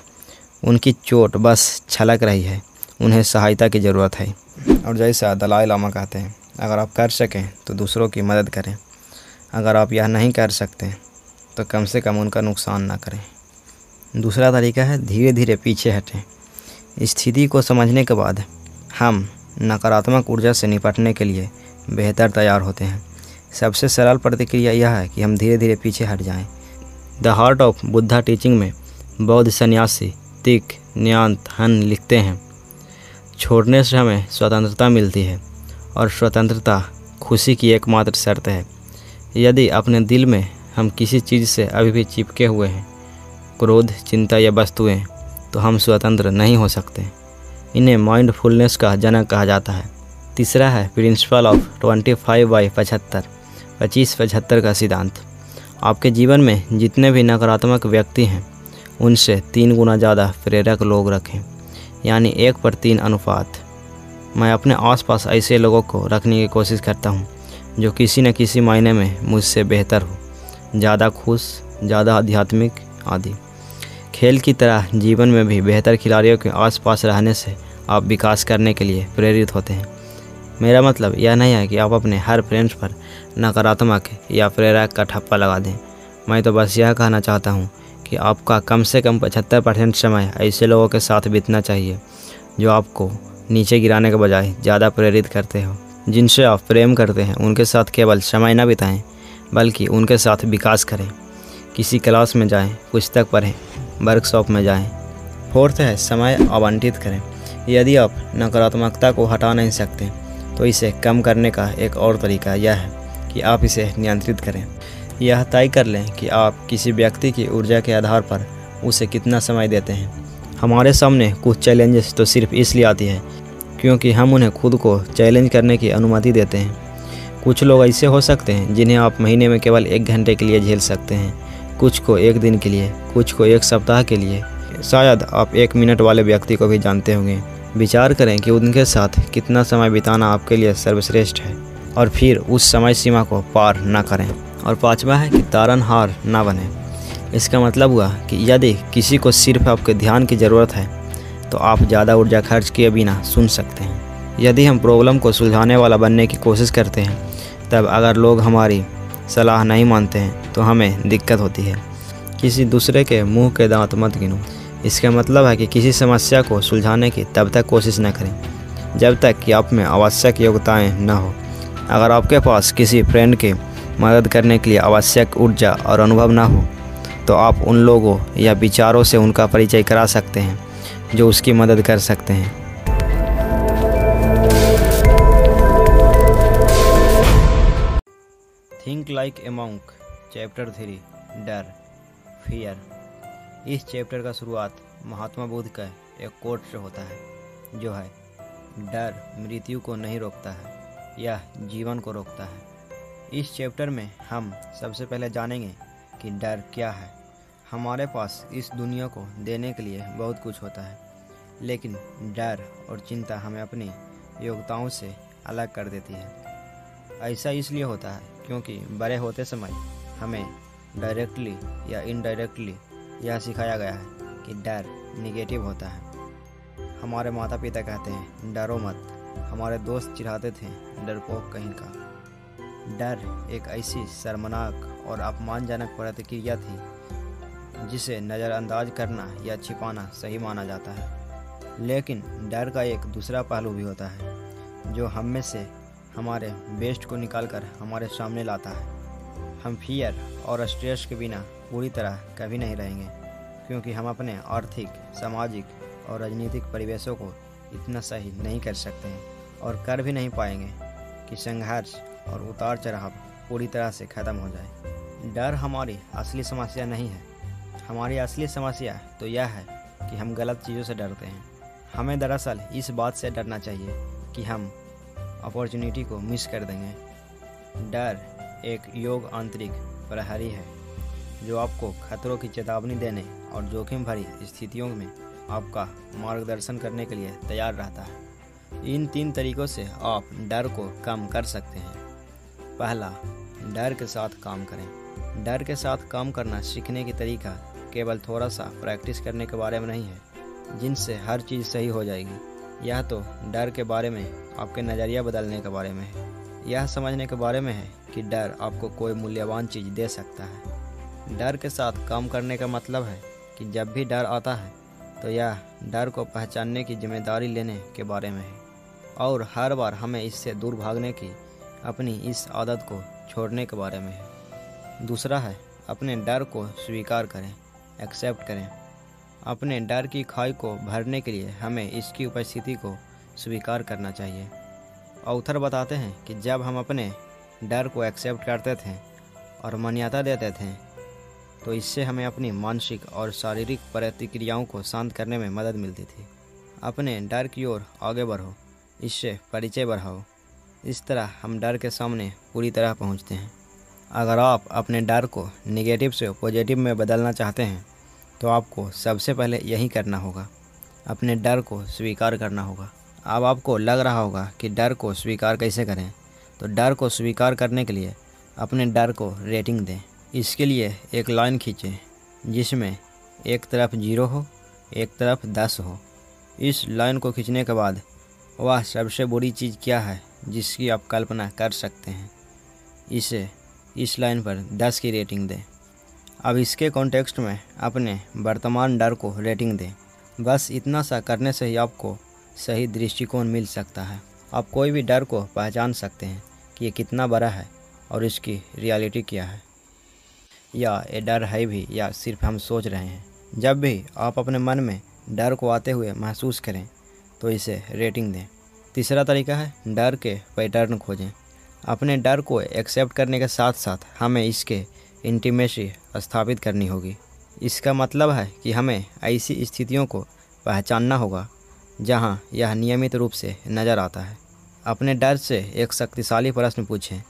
उनकी चोट बस छलक रही है, उन्हें सहायता की ज़रूरत है। और जैसा दलाई लामा कहते हैं, अगर आप कर सकें तो दूसरों की मदद करें। अगर आप यह नहीं कर सकते तो कम से कम उनका नुकसान ना करें। दूसरा तरीका है धीरे धीरे पीछे हटें। स्थिति को समझने के बाद हम नकारात्मक ऊर्जा से निपटने के लिए बेहतर तैयार होते हैं। सबसे सरल प्रतिक्रिया यह है कि हम धीरे धीरे पीछे हट जाएँ। The heart of Buddha teaching में बौद्ध सन्यासी तिक न्यांत हन लिखते हैं। छोड़ने से हमें स्वतंत्रता मिलती है और स्वतंत्रता खुशी की एकमात्र शर्त है। यदि अपने दिल में हम किसी चीज़ से अभी भी चिपके हुए हैं, क्रोध, चिंता या वस्तुएँ तो हम स्वतंत्र नहीं हो सकते। इन्हें माइंडफुलनेस का जनक कहा जाता है। तीसरा है principle of twenty five by पचहत्तर, पच्चीस पचहत्तर का सिद्धांत। आपके जीवन में जितने भी नकारात्मक व्यक्ति हैं, उनसे तीन गुना ज़्यादा प्रेरक लोग रखें, यानी एक पर तीन अनुपात। मैं अपने आसपास ऐसे लोगों को रखने की कोशिश करता हूँ, जो किसी न किसी मायने में मुझसे बेहतर हो, ज़्यादा खुश, ज़्यादा आध्यात्मिक आदि। खेल की तरह जीवन में भी बेहतर खिलाड़ियों के आसपास रहने से आप विकास करने के लिए प्रेरित होते हैं। मेरा मतलब यह नहीं है कि आप अपने हर फ्रेंड्स पर नकारात्मक या प्रेरक का ठप्पा लगा दें। मैं तो बस यह कहना चाहता हूँ कि आपका कम से कम पचहत्तर परसेंट समय ऐसे लोगों के साथ बीतना चाहिए जो आपको नीचे गिराने के बजाय ज़्यादा प्रेरित करते हो। जिनसे आप प्रेम करते हैं उनके साथ केवल समय न बिताएँ बल्कि उनके साथ विकास करें। किसी क्लास में जाएँ, पुस्तक पढ़ें वर्कशॉप में जाएँ। फोर्थ है समय आवंटित करें। यदि आप नकारात्मकता को हटा नहीं सकते तो इसे कम करने का एक और तरीका यह है कि आप इसे नियंत्रित करें। यह तय कर लें कि आप किसी व्यक्ति की ऊर्जा के आधार पर उसे कितना समय देते हैं। हमारे सामने कुछ चैलेंजेस तो सिर्फ़ इसलिए आती है, क्योंकि हम उन्हें खुद को चैलेंज करने की अनुमति देते हैं। कुछ लोग ऐसे हो सकते हैं जिन्हें आप महीने में केवल एक घंटे के लिए झेल सकते हैं, कुछ को एक दिन के लिए, कुछ को एक सप्ताह के लिए। शायद आप एक मिनट वाले व्यक्ति को भी जानते होंगे। विचार करें कि उनके साथ कितना समय बिताना आपके लिए सर्वश्रेष्ठ है और फिर उस समय सीमा को पार न करें। और पांचवा है कि तारनहार ना बने। इसका मतलब हुआ कि यदि किसी को सिर्फ़ आपके ध्यान की ज़रूरत है तो आप ज़्यादा ऊर्जा खर्च किए बिना सुन सकते हैं। यदि हम प्रॉब्लम को सुलझाने वाला बनने की कोशिश करते हैं, तब अगर लोग हमारी सलाह नहीं मानते हैं तो हमें दिक्कत होती है। किसी दूसरे के मुँह के दांत मत गिनो। इसका मतलब है कि किसी समस्या को सुलझाने की तब तक कोशिश न करें, जब तक कि आप में आवश्यक योग्यताएँ न हो। अगर आपके पास किसी फ्रेंड के मदद करने के लिए आवश्यक ऊर्जा और अनुभव ना हो तो आप उन लोगों या विचारों से उनका परिचय करा सकते हैं, जो उसकी मदद कर सकते हैं। Think like a chapter three डर फियर इस चैप्टर का शुरुआत महात्मा बुद्ध का एक कोट से होता है, जो है, डर मृत्यु को नहीं रोकता है यह जीवन को रोकता है। इस चैप्टर में हम सबसे पहले जानेंगे कि डर क्या है। हमारे पास इस दुनिया को देने के लिए बहुत कुछ होता है, लेकिन डर और चिंता हमें अपनी योग्यताओं से अलग कर देती है। ऐसा इसलिए होता है क्योंकि बड़े होते समय हमें डायरेक्टली या इनडायरेक्टली यह सिखाया गया है कि डर निगेटिव होता है। हमारे माता पिता कहते हैं, डरो मत। हमारे दोस्त चिढ़ाते थे डरपोक कहीं का। डर एक ऐसी शर्मनाक और अपमानजनक प्रतिक्रिया थी, जिसे नज़रअंदाज करना या छिपाना सही माना जाता है। लेकिन डर का एक दूसरा पहलू भी होता है, जो हम में से हमारे बेस्ट को निकालकर हमारे सामने लाता है। हम फियर और स्ट्रेस के बिना पूरी तरह कभी नहीं रहेंगे, क्योंकि हम अपने आर्थिक, सामाजिक और राजनीतिक परिवेशों को इतना सही नहीं कर सकते हैं और कर भी नहीं पाएँगे कि संघर्ष और उतार चढ़ाव पूरी तरह से ख़त्म हो जाए। डर हमारी असली समस्या नहीं है। हमारी असली समस्या तो यह है कि हम गलत चीज़ों से डरते हैं। हमें दरअसल इस बात से डरना चाहिए कि हम अपॉर्चुनिटी को मिस कर देंगे। डर एक योग आंतरिक प्रहरी है, जो आपको खतरों की चेतावनी देने और जोखिम भरी स्थितियों में आपका मार्गदर्शन करने के लिए तैयार रहता है। इन तीन तरीकों से आप डर को कम कर सकते हैं। पहला, डर के साथ काम करें। डर के साथ काम करना सीखने की तरीका केवल थोड़ा सा प्रैक्टिस करने के बारे में नहीं है, जिनसे हर चीज़ सही हो जाएगी। यह तो डर के बारे में, आपके नज़रिया बदलने के बारे में है। यह समझने के बारे में है कि डर आपको कोई मूल्यवान चीज़ दे सकता है। डर के साथ काम करने का मतलब है कि जब भी डर आता है तो यह डर को पहचानने की ज़िम्मेदारी लेने के बारे में है। और हर बार हमें इससे दूर भागने की अपनी इस आदत को छोड़ने के बारे में है। दूसरा है, अपने डर को स्वीकार करें, एक्सेप्ट करें। अपने डर की खाई को भरने के लिए हमें इसकी उपस्थिति को स्वीकार करना चाहिए। ऑथर बताते हैं कि जब हम अपने डर को एक्सेप्ट करते थे और मान्यता देते थे। तो इससे हमें अपनी मानसिक और शारीरिक प्रतिक्रियाओं को शांत करने में मदद मिलती थी। अपने डर की ओर आगे बढ़ो, इससे परिचय बढ़ाओ। इस तरह हम डर के सामने पूरी तरह पहुँचते हैं। अगर आप अपने डर को नेगेटिव से पॉजिटिव में बदलना चाहते हैं तो आपको सबसे पहले यही करना होगा। अपने डर को स्वीकार करना होगा। अब आपको लग रहा होगा कि डर को स्वीकार कैसे करें। तो डर को स्वीकार करने के लिए अपने डर को रेटिंग दें। इसके लिए एक लाइन खींचें, जिसमें एक तरफ़ ज़ीरो हो, एक तरफ़ दस हो। इस लाइन को खींचने के बाद वह सबसे बुरी चीज़ क्या है, जिसकी आप कल्पना कर सकते हैं? इसे इस लाइन पर दस की रेटिंग दें। अब इसके कॉन्टेक्स्ट में अपने वर्तमान डर को रेटिंग दें। बस इतना सा करने से ही आपको सही दृष्टिकोण मिल सकता है। आप कोई भी डर को पहचान सकते हैं। कि ये कितना बड़ा है और इसकी रियलिटी क्या है। या ये डर है भी या सिर्फ़ हम सोच रहे हैं। जब भी आप अपने मन में डर को आते हुए महसूस करें तो इसे रेटिंग दें। तीसरा तरीका है, डर के पैटर्न खोजें। अपने डर को एक्सेप्ट करने के साथ साथ हमें इसके इंटीमेसी स्थापित करनी होगी। इसका मतलब है कि हमें ऐसी स्थितियों को पहचानना होगा, जहाँ यह नियमित रूप से नज़र आता है। अपने डर से एक शक्तिशाली प्रश्न पूछें,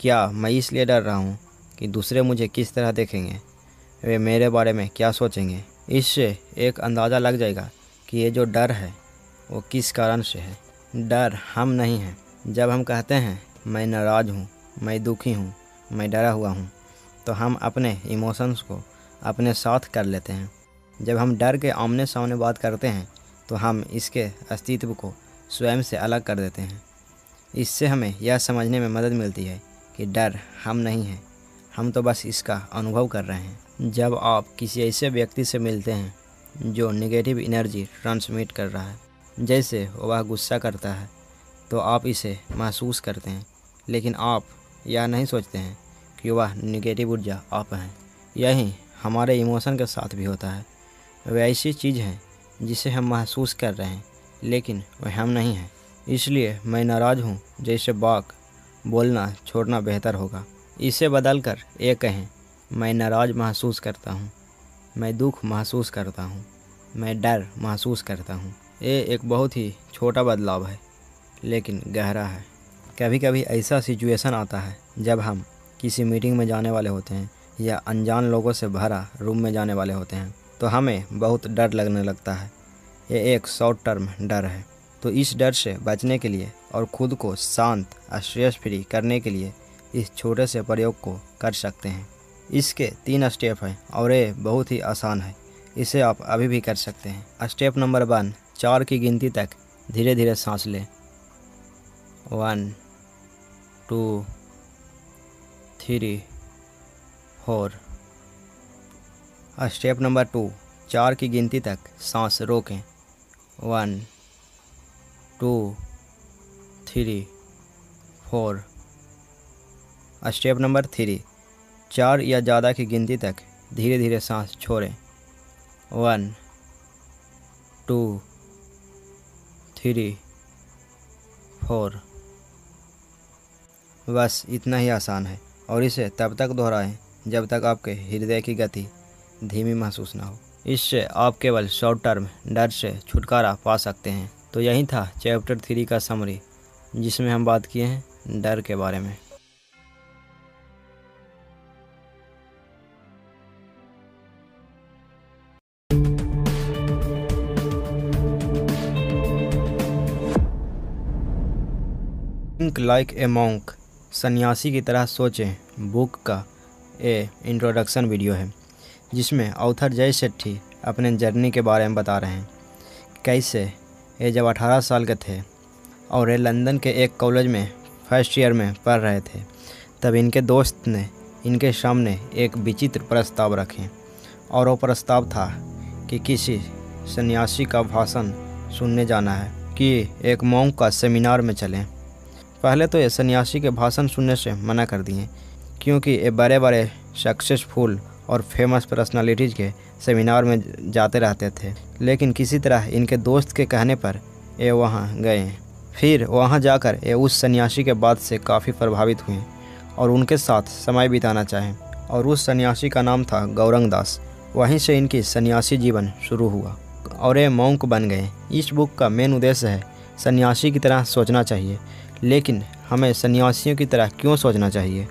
क्या मैं इसलिए डर रहा हूँ कि दूसरे मुझे किस तरह देखेंगे? वे मेरे बारे में क्या सोचेंगे? इससे एक अंदाज़ा लग जाएगा कि ये जो डर है, वो किस कारण से है। डर हम नहीं हैं। जब हम कहते हैं, मैं नाराज़ हूँ, मैं दुखी हूँ, मैं डरा हुआ हूँ तो हम अपने इमोशंस को अपने साथ कर लेते हैं। जब हम डर के आमने सामने बात करते हैं तो हम इसके अस्तित्व को स्वयं से अलग कर देते हैं। इससे हमें यह समझने में मदद मिलती है कि डर हम नहीं हैं। हम तो बस इसका अनुभव कर रहे हैं। जब आप किसी ऐसे व्यक्ति से मिलते हैं, जो नेगेटिव एनर्जी ट्रांसमिट कर रहा है, जैसे वह गुस्सा करता है तो आप इसे महसूस करते हैं। लेकिन आप यह नहीं सोचते हैं कि वह निगेटिव ऊर्जा आप हैं। यही हमारे इमोशन के साथ भी होता है। वह ऐसी चीज़ है जिसे हम महसूस कर रहे हैं, लेकिन वह हम नहीं हैं। इसलिए मैं नाराज़ हूँ, जैसे बाक बोलना छोड़ना बेहतर होगा। इसे बदल कर ये कहें, मैं नाराज़ महसूस करता हूँ, मैं दुख महसूस करता हूँ, मैं डर महसूस करता हूँ। ये एक बहुत ही छोटा बदलाव है, लेकिन गहरा है। कभी कभी ऐसा सिचुएशन आता है, जब हम किसी मीटिंग में जाने वाले होते हैं या अनजान लोगों से भरा रूम में जाने वाले होते हैं तो हमें बहुत डर लगने लगता है। ये एक शॉर्ट टर्म डर है। तो इस डर से बचने के लिए और ख़ुद को शांत स्ट्रेस फ्री करने के लिए इस छोटे से प्रयोग को कर सकते हैं। इसके तीन स्टेप हैं और ये बहुत ही आसान है। इसे आप अभी भी कर सकते हैं। स्टेप नंबर वन चार की गिनती तक धीरे धीरे सांस लें। One two three four step number two चार की गिनती तक सांस रोकें। One two three four step number three चार या ज़्यादा की गिनती तक धीरे धीरे सांस छोड़ें। वन टू थ्री फोर बस इतना ही आसान है और इसे तब तक दोहराएँ जब तक आपके हृदय की गति धीमी महसूस ना हो। इससे आप केवल शॉर्ट टर्म डर से छुटकारा पा सकते हैं। तो यही था चैप्टर थ्री का समरी, जिसमें हम बात किए हैं डर के बारे में। थिंक लाइक ए मॉन्क सन्यासी की तरह सोचें बुक का ए इंट्रोडक्शन वीडियो है, जिसमें ऑथर जय सेट्ठी अपने जर्नी के बारे में बता रहे हैं, कैसे ये जब 18 साल के थे और ये लंदन के एक कॉलेज में फ़र्स्ट ईयर में पढ़ रहे थे, तब इनके दोस्त ने इनके सामने एक विचित्र प्रस्ताव रखे। और वो प्रस्ताव था कि किसी सन्यासी का भाषण सुनने जाना है, कि एक मोंग का सेमिनार में चलें। पहले तो ये सन्यासी के भाषण सुनने से मना कर दिए, क्योंकि ये बड़े बड़े सक्सेसफुल और फ़ेमस पर्सनालिटीज़ के सेमिनार में जाते रहते थे। लेकिन किसी तरह इनके दोस्त के कहने पर ये वहाँ गए। फिर वहाँ जाकर ये उस सन्यासी के बात से काफ़ी प्रभावित हुए और उनके साथ समय बिताना चाहें। और उस सन्यासी का नाम था गौरंग दास वहीं से इनकी सन्यासी जीवन शुरू हुआ और ये मौंक बन गए। इस बुक का मेन उद्देश्य है सन्यासी की तरह सोचना चाहिए। लेकिन हमें सन्यासियों की तरह क्यों सोचना चाहिए?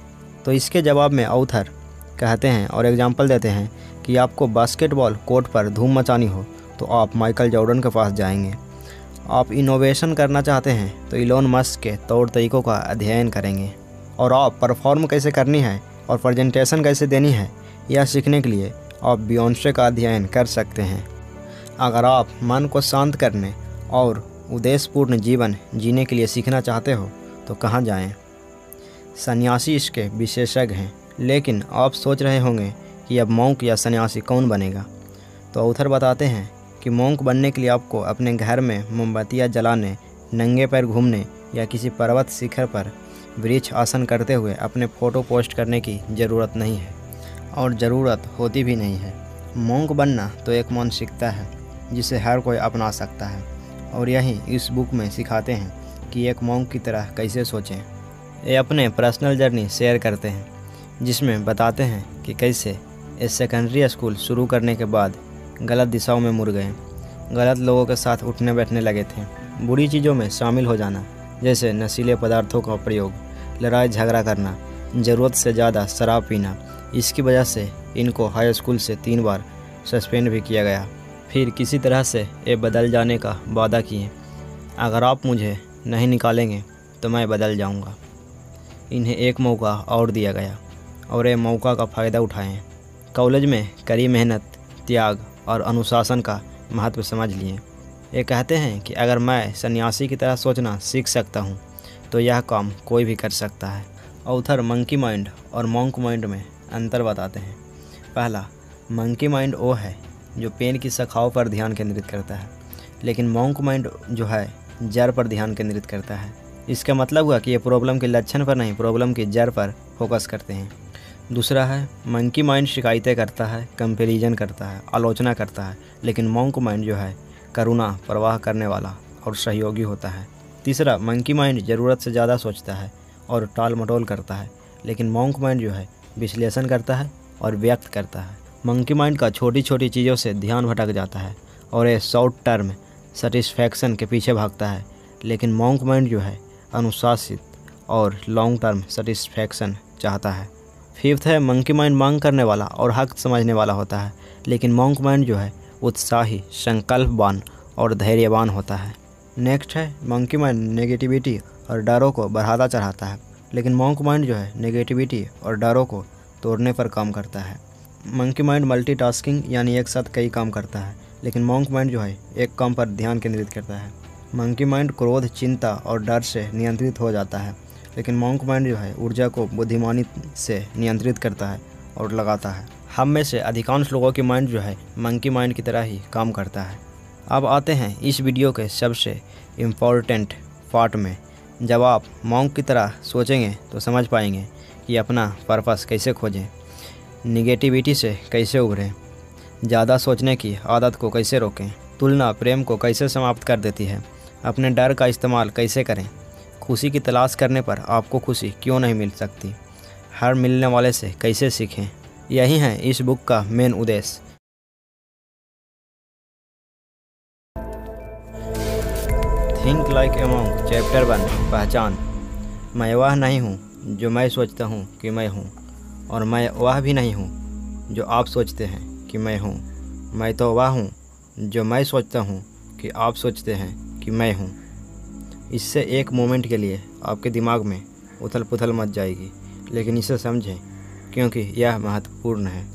तो इसके जवाब में अवथर कहते हैं और एग्ज़ाम्पल देते हैं। कि आपको बास्केटबॉल कोर्ट पर धूम मचानी हो तो आप माइकल जॉर्डन के पास जाएँगे। आप इनोवेशन करना चाहते हैं तो इलोन मस्क के तौर तरीक़ों का अध्ययन करेंगे। और आप परफॉर्म कैसे करनी है, और प्रेजेंटेशन कैसे देनी है, यह सीखने के लिए आप बियॉन्से का अध्ययन कर सकते हैं। अगर आप मन को शांत करने और उद्देश्यपूर्ण जीवन जीने के लिए सीखना चाहते हो तो कहाँ जाएँ? सन्यासी इसके विशेषज्ञ हैं, लेकिन आप सोच रहे होंगे कि अब मौंक या सन्यासी कौन बनेगा? तो औथर बताते हैं कि मोंक बनने के लिए आपको अपने घर में मोमबत्तियाँ जलाने, नंगे पैर घूमने या किसी पर्वत शिखर पर वृक्ष आसन करते हुए अपने फ़ोटो पोस्ट करने की ज़रूरत नहीं है और ज़रूरत होती भी नहीं है। मोंक बनना तो एक मानसिकता है, जिसे हर कोई अपना सकता है। और यही इस बुक में सिखाते हैं कि एक मोंक की तरह कैसे सोचें। ये अपने पर्सनल जर्नी शेयर करते हैं, जिसमें बताते हैं कि कैसे इस सेकेंडरी स्कूल शुरू करने के बाद गलत दिशाओं में मुड़ गए। गलत लोगों के साथ उठने बैठने लगे थे। बुरी चीज़ों में शामिल हो जाना, जैसे नशीले पदार्थों का प्रयोग, लड़ाई झगड़ा करना, ज़रूरत से ज़्यादा शराब पीना, इसकी वजह से इनको हाई स्कूल से तीन बार सस्पेंड भी किया गया। फिर किसी तरह से ये बदल जाने का वादा किए। अगर आप मुझे नहीं निकालेंगे तो मैं बदल जाऊँगा। इन्हें एक मौका और दिया गया, और ये मौका का फ़ायदा उठाएँ। कॉलेज में कड़ी मेहनत, त्याग और अनुशासन का महत्व समझ लिए। ये कहते हैं कि अगर मैं सन्यासी की तरह सोचना सीख सकता हूँ तो यह काम कोई भी कर सकता है। ऑथर मंकी माइंड और मॉन्क माइंड में अंतर बताते हैं। पहला, मंकी माइंड वो है जो पेन की शाखाओं पर ध्यान केंद्रित करता है, लेकिन मॉन्क माइंड जो है, जड़ पर ध्यान केंद्रित करता है। इसका मतलब हुआ कि ये प्रॉब्लम के लक्षण पर नहीं, प्रॉब्लम की जड़ पर फोकस करते हैं। दूसरा है मंकी माइंड शिकायतें करता है कंपेरिजन करता है, आलोचना करता है, लेकिन मॉन्क माइंड जो है, करुणा, प्रवाह करने वाला और सहयोगी होता है। तीसरा मंकी माइंड ज़रूरत से ज़्यादा सोचता है और टाल मटोल करता है, लेकिन मॉन्क माइंड जो है, विश्लेषण करता है और व्यक्त करता है। मंकी माइंड का छोटी छोटी चीज़ों से ध्यान भटक जाता है और ये शॉर्ट टर्म सेटिस्फैक्शन के पीछे भागता है, लेकिन मॉन्क माइंड जो है, अनुशासित और लॉन्ग टर्म सेटिस्फैक्शन चाहता है। फिफ्थ है मंकी माइंड मांग करने वाला और हक समझने वाला होता है। लेकिन मॉन्क माइंड जो है, उत्साही, संकल्पवान और धैर्यवान होता है। नेक्स्ट है मंकी माइंड नेगेटिविटी और डरों को बढ़ाता चढ़ाता है। लेकिन मॉन्क माइंड जो है नेगेटिविटी और डरों को तोड़ने पर काम करता है। मंकी माइंड मल्टीटास्किंग यानी एक साथ कई काम करता है। लेकिन मॉन्क माइंड जो है, एक काम पर ध्यान केंद्रित करता है। मंकी माइंड क्रोध, चिंता और डर से नियंत्रित हो जाता है। लेकिन मॉन्क माइंड जो है, ऊर्जा को बुद्धिमानी से नियंत्रित करता है और लगाता है। हम में से अधिकांश लोगों की माइंड जो है मंकी माइंड की तरह ही काम करता है। अब आते हैं इस वीडियो के सबसे इम्पोर्टेंट पार्ट में। जब आप मॉन्क की तरह सोचेंगे तो समझ पाएँगे कि अपना पर्पस कैसे खोजें निगेटिविटी से कैसे उभरें, ज़्यादा सोचने की आदत को कैसे रोकें, तुलना प्रेम को कैसे समाप्त कर देती है, अपने डर का इस्तेमाल कैसे करें खुशी की तलाश करने पर आपको खुशी क्यों नहीं मिल सकती? हर मिलने वाले से कैसे सीखें? यही है इस बुक का मेन उद्देश्य। Think like a monk chapter one पहचान। मैं वह नहीं हूँ जो मैं सोचता हूँ कि मैं हूँ, और मैं वह भी नहीं हूँ जो आप सोचते हैं कि मैं हूँ। मैं तो वह हूँ जो मैं सोचता हूँ कि आप सोचते हैं कि मैं हूँ। इससे एक मोमेंट के लिए आपके दिमाग में उथल पुथल मच जाएगी, लेकिन इसे समझें, क्योंकि यह महत्वपूर्ण है।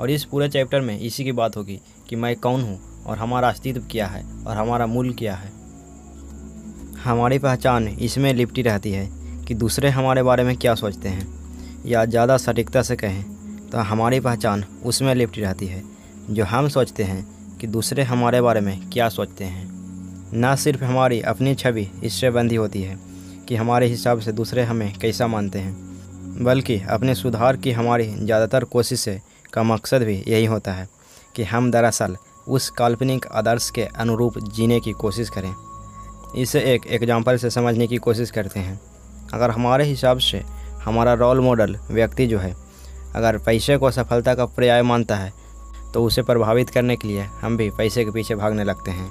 और इस पूरे चैप्टर में इसी की बात होगी कि मैं कौन हूँ, और हमारा अस्तित्व क्या है, और हमारा मूल क्या है। हमारी पहचान इसमें लिपटी रहती है कि दूसरे हमारे बारे में क्या सोचते हैं, या ज़्यादा सटीकता से कहें तो हमारी पहचान उसमें लिपटी रहती है, जो हम सोचते हैं कि दूसरे हमारे बारे में क्या सोचते हैं। न सिर्फ़ हमारी अपनी छवि इससे बंधी होती है कि हमारे हिसाब से दूसरे हमें कैसा मानते हैं, बल्कि अपने सुधार की हमारी ज़्यादातर कोशिशें का मकसद भी यही होता है कि हम दरअसल उस काल्पनिक आदर्श के अनुरूप जीने की कोशिश करें। इसे एक एग्ज़ाम्पल से समझने की कोशिश करते हैं। अगर हमारे हिसाब से हमारा रोल मॉडल व्यक्ति जो है, अगर पैसे को सफलता का पर्याय मानता है तो उसे प्रभावित करने के लिए हम भी पैसे के पीछे भागने लगते हैं।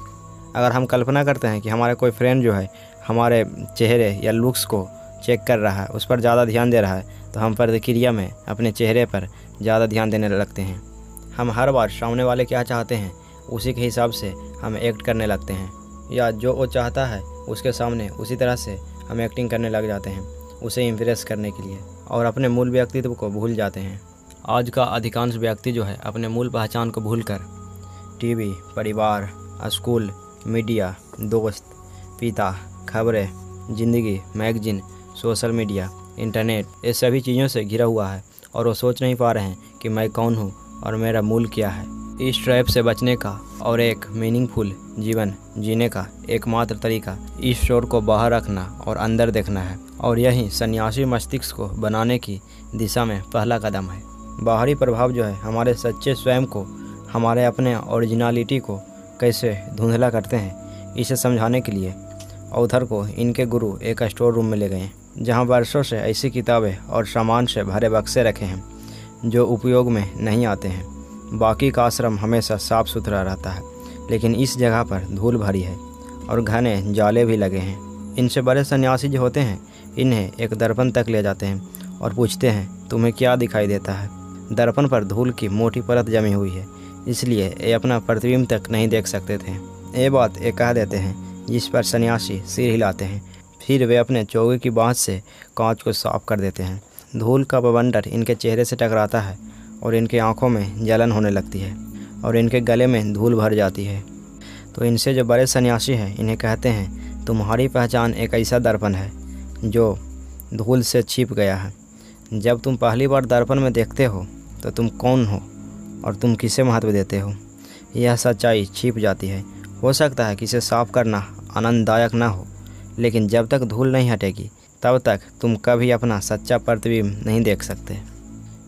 अगर हम कल्पना करते हैं कि हमारे कोई फ्रेंड जो है हमारे चेहरे या लुक्स को चेक कर रहा है उस पर ज़्यादा ध्यान दे रहा है तो हम प्रतिक्रिया में अपने चेहरे पर ज़्यादा ध्यान देने लगते हैं। हम हर बार सामने वाले क्या चाहते हैं उसी के हिसाब से हम एक्ट करने लगते हैं। या जो वो चाहता है उसके सामने उसी तरह से हम एक्टिंग करने लग जाते हैं उसे इम्प्रेस करने के लिए और अपने मूल व्यक्तित्व को भूल जाते हैं। आज का अधिकांश व्यक्ति जो है अपने मूल पहचान को भूलकर टीवी, परिवार स्कूल मीडिया, दोस्त, पिता, खबरें, ज़िंदगी, मैगजीन, सोशल मीडिया, इंटरनेट, ये सभी चीज़ों से घिरा हुआ है और वो सोच नहीं पा रहे हैं कि मैं कौन हूँ और मेरा मूल क्या है। इस ट्रैप से बचने का और एक मीनिंगफुल जीवन जीने का एकमात्र तरीका इस शोर को बाहर रखना और अंदर देखना है और यही सन्यासी मस्तिष्क को बनाने की दिशा में पहला कदम है। बाहरी प्रभाव जो है हमारे सच्चे स्वयं को, हमारे अपने ओरिजिनलिटी को कैसे धुंधला करते हैं इसे समझाने के लिए औथर को इनके गुरु एक स्टोर रूम में ले गए, जहाँ वर्षों से ऐसी किताबें और सामान से भरे बक्से रखे हैं, जो उपयोग में नहीं आते हैं। बाकी का आश्रम हमेशा साफ़ सुथरा रहता है, लेकिन इस जगह पर धूल भरी है और घने जाले भी लगे हैं। इनसे बड़े सन्यासी जो होते हैं, इन्हें एक दर्पण तक ले जाते हैं और पूछते हैं, तुम्हें क्या दिखाई देता है? दर्पण पर धूल की मोटी परत जमी हुई है। इसलिए ये अपना प्रतिबिंब तक नहीं देख सकते थे। ये बात ये कह देते हैं, जिस पर सन्यासी सिर हिलाते हैं, फिर वे अपने चौके की बाँस से कांच को साफ़ कर देते हैं। धूल का बवंडर इनके चेहरे से टकराता है और इनकी आँखों में जलन होने लगती है और इनके गले में धूल भर जाती है। तो इनसे जो बड़े सन्यासी हैं, इन्हें कहते हैं, तुम्हारी पहचान एक ऐसा दर्पण है, जो धूल से छिप गया है। जब तुम पहली बार दर्पण में देखते हो तो तुम कौन हो? और तुम किसे महत्व देते हो? यह सच्चाई छिप जाती है। हो सकता है कि इसे साफ़ करना आनंददायक ना हो, लेकिन जब तक धूल नहीं हटेगी, तब तक तुम कभी अपना सच्चा प्रतिबिंब नहीं देख सकते।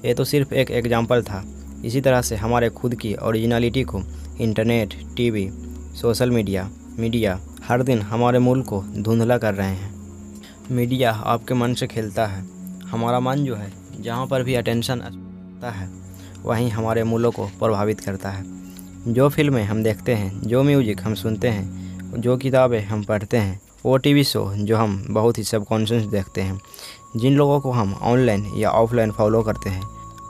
ये तो सिर्फ़ एक एग्ज़ाम्पल था। इसी तरह से हमारे खुद की ओरिजिनलिटी को internet TV social media media हर दिन हमारे मूल को धुंधला कर रहे हैं। मीडिया आपके मन से खेलता है। हमारा मन जो है, जहाँ पर भी अटेंशन आता है वहीं हमारे मूलों को प्रभावित करता है। जो फ़िल्में हम देखते हैं, जो म्यूज़िक हम सुनते हैं, जो किताबें हम पढ़ते हैं, वो टीवी शो जो हम बहुत ही सबकॉन्शियस देखते हैं, जिन लोगों को हम ऑनलाइन या ऑफलाइन फॉलो करते हैं,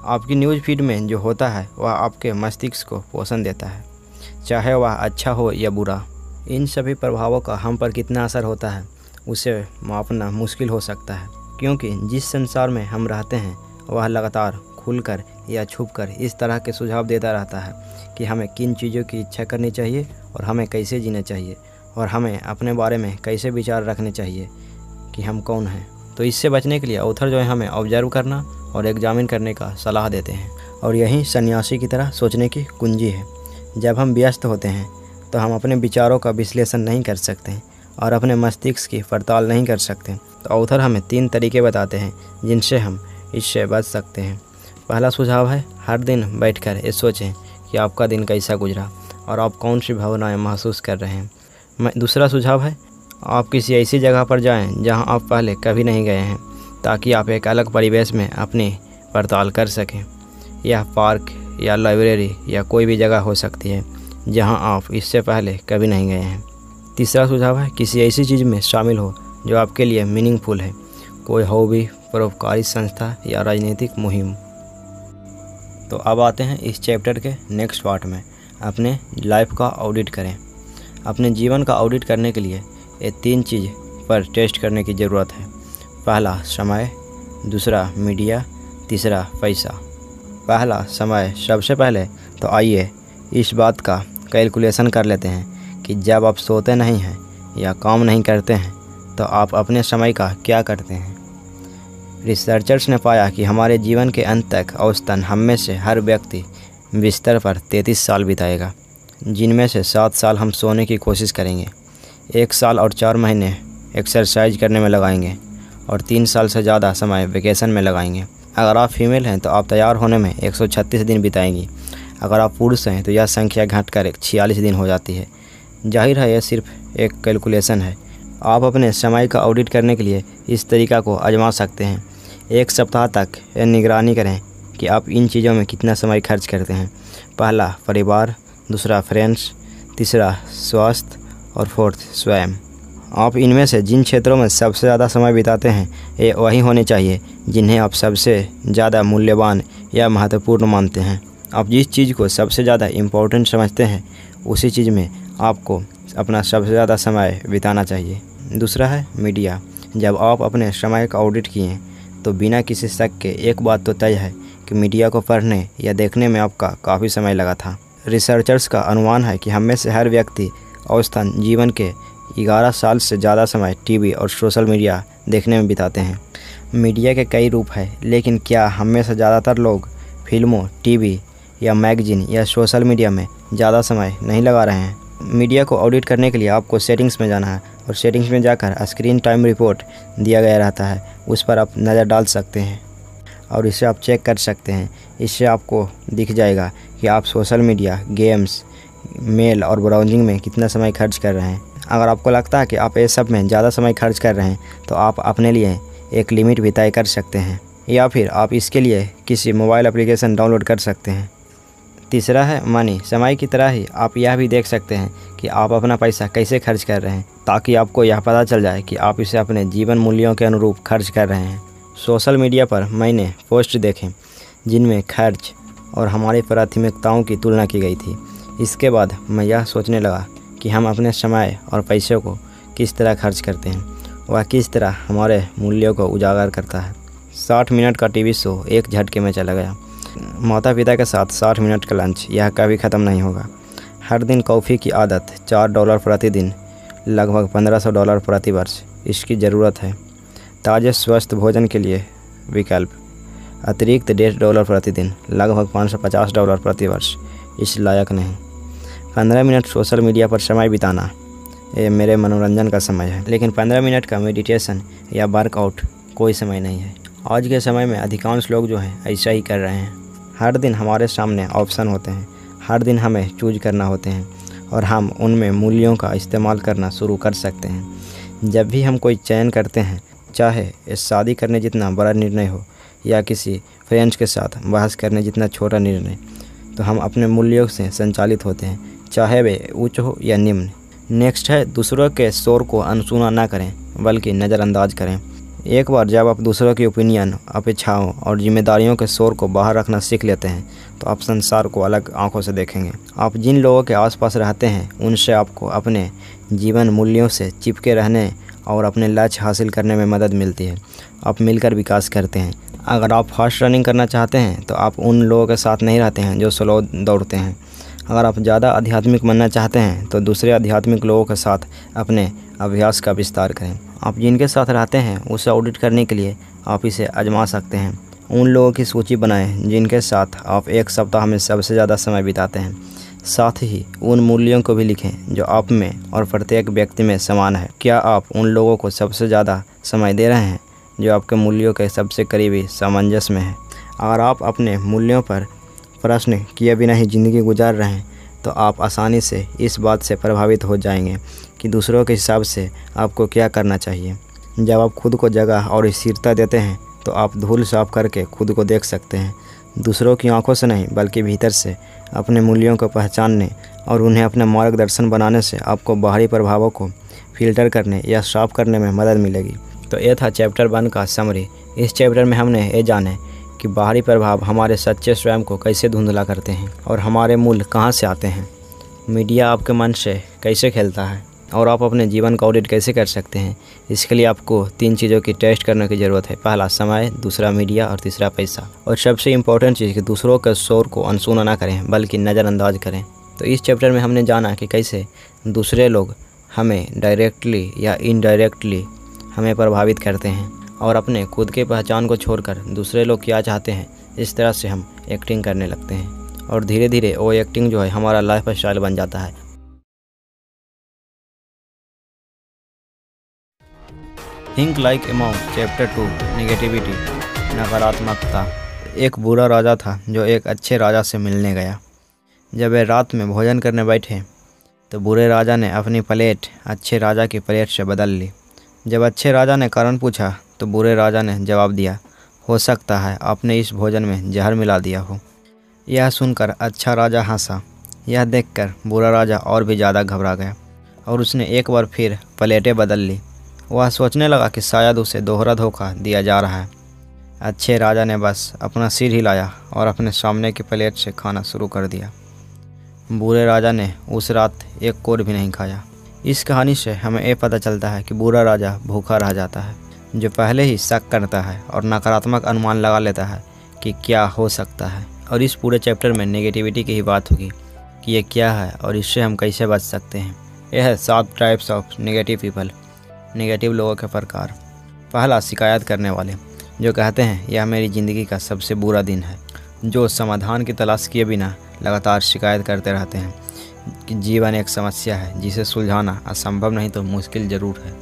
आपकी न्यूज़ फ़ीड में जो होता है, वह आपके मस्तिष्क को पोषण देता है। चाहे वह अच्छा हो या बुरा, इन सभी प्रभावों का हम पर कितना असर होता है, उसे मापना मुश्किल हो सकता है, क्योंकि जिस संसार में हम रहते हैं, वह लगातार खुलकर या छुपकर इस तरह के सुझाव देता रहता है कि हमें किन चीज़ों की इच्छा करनी चाहिए और हमें कैसे जीना चाहिए और हमें अपने बारे में कैसे विचार रखने चाहिए कि हम कौन हैं। तो इससे बचने के लिए ऑथर जो है, हमें ऑब्ज़र्व करना और एग्जामिन करने का सलाह देते हैं। और यही सन्यासी की तरह सोचने की कुंजी है। जब हम व्यस्त होते हैं तो हम अपने विचारों का विश्लेषण नहीं कर सकते और अपने मस्तिष्क की पड़ताल नहीं कर सकते। तो ऑथर हमें तीन तरीके बताते हैं, जिनसे हम इससे बच सकते हैं। पहला सुझाव है, हर दिन बैठकर ये सोचें कि आपका दिन कैसा गुजरा और आप कौन सी भावनाएँ महसूस कर रहे हैं। मैं, दूसरा सुझाव है, आप किसी ऐसी जगह पर जाएँ जहाँ आप पहले कभी नहीं गए हैं, ताकि आप एक अलग परिवेश में अपनी पड़ताल कर सकें। यह पार्क या लाइब्रेरी या कोई भी जगह हो सकती है, जहाँ आप इससे पहले कभी नहीं गए हैं। तीसरा सुझाव है, किसी ऐसी चीज़ में शामिल हो जो आपके लिए मीनिंगफुल है, कोई हॉबी, परोपकारी संस्था या राजनीतिक मुहिम। तो अब आते हैं इस चैप्टर के नेक्स्ट पार्ट में। अपने लाइफ का ऑडिट करें। अपने जीवन का ऑडिट करने के लिए ये तीन चीज़ पर टेस्ट करने की ज़रूरत है। पहला, समय। दूसरा, मीडिया। तीसरा, पैसा। पहला, समय। सबसे पहले तो आइए इस बात का कैलकुलेशन कर लेते हैं कि जब आप सोते नहीं हैं या काम नहीं करते हैं तो आप अपने समय का क्या करते हैं? रिसर्चर्स ने पाया कि हमारे जीवन के अंत तक औसतन हम में से हर व्यक्ति बिस्तर पर 33 साल बिताएगा, जिनमें से सात साल हम सोने की कोशिश करेंगे, एक साल और चार महीने एक्सरसाइज करने में लगाएँगे, और तीन साल से ज़्यादा समय वेकेशन में लगाएँगे। अगर आप फीमेल हैं तो आप तैयार होने में 136 दिन बिताएँगी। अगर आप पुरुष हैं तो यह संख्या घट कर एक छियालीस दिन हो जाती है। ज़ाहिर है, यह सिर्फ़ एक कैलकुलेशन है। आप अपने समय का ऑडिट करने के लिए इस तरीका को आजमा सकते हैं। एक सप्ताह तक यह निगरानी करें कि आप इन चीज़ों में कितना समय खर्च करते हैं। पहला, परिवार। दूसरा फ्रेंड्स तीसरा, स्वास्थ्य। और फोर्थ, स्वयं। आप इनमें से जिन क्षेत्रों में सबसे ज़्यादा समय बिताते हैं, ये वही होने चाहिए जिन्हें आप सबसे ज़्यादा मूल्यवान या महत्वपूर्ण मानते हैं। आप जिस चीज़ को सबसे ज़्यादा इम्पोर्टेंट समझते हैं, उसी चीज़ में आपको अपना सबसे ज़्यादा समय बिताना चाहिए। दूसरा है मीडिया जब आप अपने समय का ऑडिट किए तो बिना किसी शक के एक बात तो तय है कि मीडिया को पढ़ने या देखने में आपका काफ़ी समय लगा था। रिसर्चर्स का अनुमान है कि हम में से हर व्यक्ति औसतन जीवन के 11 साल से ज़्यादा समय टीवी और सोशल मीडिया देखने में बिताते हैं। मीडिया के कई रूप हैं, लेकिन क्या हम में से ज़्यादातर लोग फ़िल्मों, टीवी या मैगजीन या सोशल मीडिया में ज़्यादा समय नहीं लगा रहे हैं? मीडिया को ऑडिट करने के लिए आपको सेटिंग्स में जाना है। और सेटिंग्स में जाकर स्क्रीन टाइम रिपोर्ट दिया गया रहता है, उस पर आप नज़र डाल सकते हैं। और इसे आप चेक कर सकते हैं। इससे आपको दिख जाएगा कि आप सोशल मीडिया गेम्स मेल और ब्राउजिंग में कितना समय खर्च कर रहे हैं। अगर आपको लगता है कि आप ये सब में ज़्यादा समय खर्च कर रहे हैं तो आप अपने लिए एक लिमिट भी तय कर सकते हैं। या फिर आप इसके लिए किसी मोबाइल एप्लीकेशन डाउनलोड कर सकते हैं। तीसरा है मनी समय की तरह ही आप यह भी देख सकते हैं कि आप अपना पैसा कैसे खर्च कर रहे हैं। ताकि आपको यह पता चल जाए कि आप इसे अपने जीवन मूल्यों के अनुरूप खर्च कर रहे हैं। सोशल मीडिया पर मैंने पोस्ट देखे, जिनमें खर्च और हमारी प्राथमिकताओं की तुलना की गई थी। इसके बाद मैं यह सोचने लगा कि हम अपने समय और पैसे को किस तरह खर्च करते हैं वह किस तरह हमारे मूल्यों को उजागर करता है। साठ मिनट का टीवी शो एक झटके में चला गया। माता पिता के साथ साठ मिनट का लंच यह कभी ख़त्म नहीं होगा। हर दिन कॉफ़ी की आदत चार डॉलर प्रतिदिन लगभग पंद्रह सौ डॉलर प्रति वर्ष इसकी ज़रूरत है। ताज़े स्वस्थ भोजन के लिए विकल्प। अतिरिक्त डेढ़ डॉलर प्रतिदिन, लगभग पाँच सौ पचास डॉलर प्रति वर्ष इस लायक नहीं। पंद्रह मिनट सोशल मीडिया पर समय बिताना, ये मेरे मनोरंजन का समय है। लेकिन पंद्रह मिनट का मेडिटेशन या वर्कआउट कोई समय नहीं है। आज के समय में अधिकांश लोग जो हैं, ऐसा ही कर रहे हैं। हर दिन हमारे सामने ऑप्शन होते हैं। हर दिन हमें चूज़ करना होते हैं। और हम उनमें मूल्यों का इस्तेमाल करना शुरू कर सकते हैं। जब भी हम कोई चयन करते हैं, चाहे इस शादी करने जितना बड़ा निर्णय हो या किसी फ्रेंड्स के साथ बहस करने जितना छोटा निर्णय तो हम अपने मूल्यों से संचालित होते हैं, चाहे वे उच्च हो या निम्न। नेक्स्ट है, दूसरों के शोर को अनसुना ना करें, बल्कि नज़रअंदाज करें। एक बार जब आप दूसरों की ओपिनियन अपेक्षाओं और जिम्मेदारियों के शोर को बाहर रखना सीख लेते हैं तो आप संसार को अलग आँखों से देखेंगे। आप जिन लोगों के आसपास रहते हैं, उनसे आपको अपने जीवन मूल्यों से चिपके रहने और अपने लक्ष्य हासिल करने में मदद मिलती है। आप मिलकर विकास करते हैं। अगर आप फास्ट रनिंग करना चाहते हैं तो आप उन लोगों के साथ नहीं रहते हैं जो स्लो दौड़ते हैं। अगर आप ज़्यादा आध्यात्मिक बनना चाहते हैं तो दूसरे आध्यात्मिक लोगों के साथ अपने अभ्यास का विस्तार करें। आप जिनके साथ रहते हैं, उसे ऑडिट करने के लिए आप इसे आजमा सकते हैं। उन लोगों की सूची बनाएँ, जिनके साथ आप एक सप्ताह में सबसे ज़्यादा समय बिताते हैं। साथ ही उन मूल्यों को भी लिखें, जो आप में और प्रत्येक व्यक्ति में समान है। क्या आप उन लोगों को सबसे ज़्यादा समय दे रहे हैं, जो आपके मूल्यों के सबसे करीबी, सामंजस्य में है? अगर आप अपने मूल्यों पर प्रश्न किए बिना ही ज़िंदगी गुजार रहे हैं तो आप आसानी से इस बात से प्रभावित हो जाएँगे कि दूसरों के हिसाब से आपको क्या करना चाहिए। जब आप खुद को जगह और स्थिरता देते हैं तो आप धूल साफ़ करके खुद को देख सकते हैं। दूसरों की आँखों से नहीं, बल्कि भीतर से, अपने मूल्यों को पहचानने और उन्हें अपना मार्गदर्शन बनाने से आपको बाहरी प्रभावों को फ़िल्टर करने या साफ़ करने में मदद मिलेगी। तो ये था चैप्टर वन का समरी इस चैप्टर में हमने ये जाने कि बाहरी प्रभाव हमारे सच्चे स्वयं को कैसे धुंधला करते हैं और हमारे मूल कहाँ से आते हैं। मीडिया आपके मन से कैसे खेलता है और आप अपने जीवन का ऑडिट कैसे कर सकते हैं, इसके लिए आपको तीन चीज़ों की टेस्ट करने की ज़रूरत है। पहला, समय, दूसरा, मीडिया और तीसरा, पैसा। और सबसे इम्पोर्टेंट चीज़ कि दूसरों के शोर को अनसुना ना करें, बल्कि नज़रअंदाज करें। तो इस चैप्टर में हमने जाना कि कैसे दूसरे लोग हमें डायरेक्टली या इनडायरेक्टली हमें प्रभावित करते हैं। और अपने खुद के पहचान को छोड़कर दूसरे लोग क्या चाहते हैं, इस तरह से हम एक्टिंग करने लगते हैं। और धीरे धीरे वो एक्टिंग जो है हमारा लाइफ स्टाइल बन जाता है। Think like a monk chapter two negativity नकारात्मकता। एक बुरा राजा था जो एक अच्छे राजा से मिलने गया। जब वे रात में भोजन करने बैठे तो बुरे राजा ने अपनी प्लेट अच्छे राजा की प्लेट से बदल ली। जब अच्छे राजा ने कारण पूछा तो बुरे राजा ने जवाब दिया, हो सकता है आपने इस भोजन में जहर मिला दिया हो। यह सुनकर अच्छा राजा हंसा। यह देखकर बुरा राजा और भी ज़्यादा घबरा गया और उसने एक बार फिर प्लेटें बदल ली। वह सोचने लगा कि शायद उसे दोहरा धोखा दिया जा रहा है। अच्छे राजा ने बस अपना सिर हिलाया और अपने सामने की प्लेट से खाना शुरू कर दिया। बूढ़े राजा ने उस रात एक कोर भी नहीं खाया। इस कहानी से हमें ये पता चलता है कि बुरा राजा भूखा रह जाता है। जो पहले ही शक करता है और नकारात्मक अनुमान लगा लेता है कि क्या हो सकता है। और इस पूरे चैप्टर में नेगेटिविटी की ही बात होगी कि ये क्या है और इससे हम कैसे बच सकते हैं। यह है सात types of negative people negative लोगों के प्रकार। पहला, शिकायत करने वाले, जो कहते हैं, यह मेरी ज़िंदगी का सबसे बुरा दिन है। जो समाधान की तलाश किए बिना लगातार शिकायत करते रहते हैं कि जीवन एक समस्या है, जिसे सुलझाना असंभव नहीं तो मुश्किल ज़रूर है।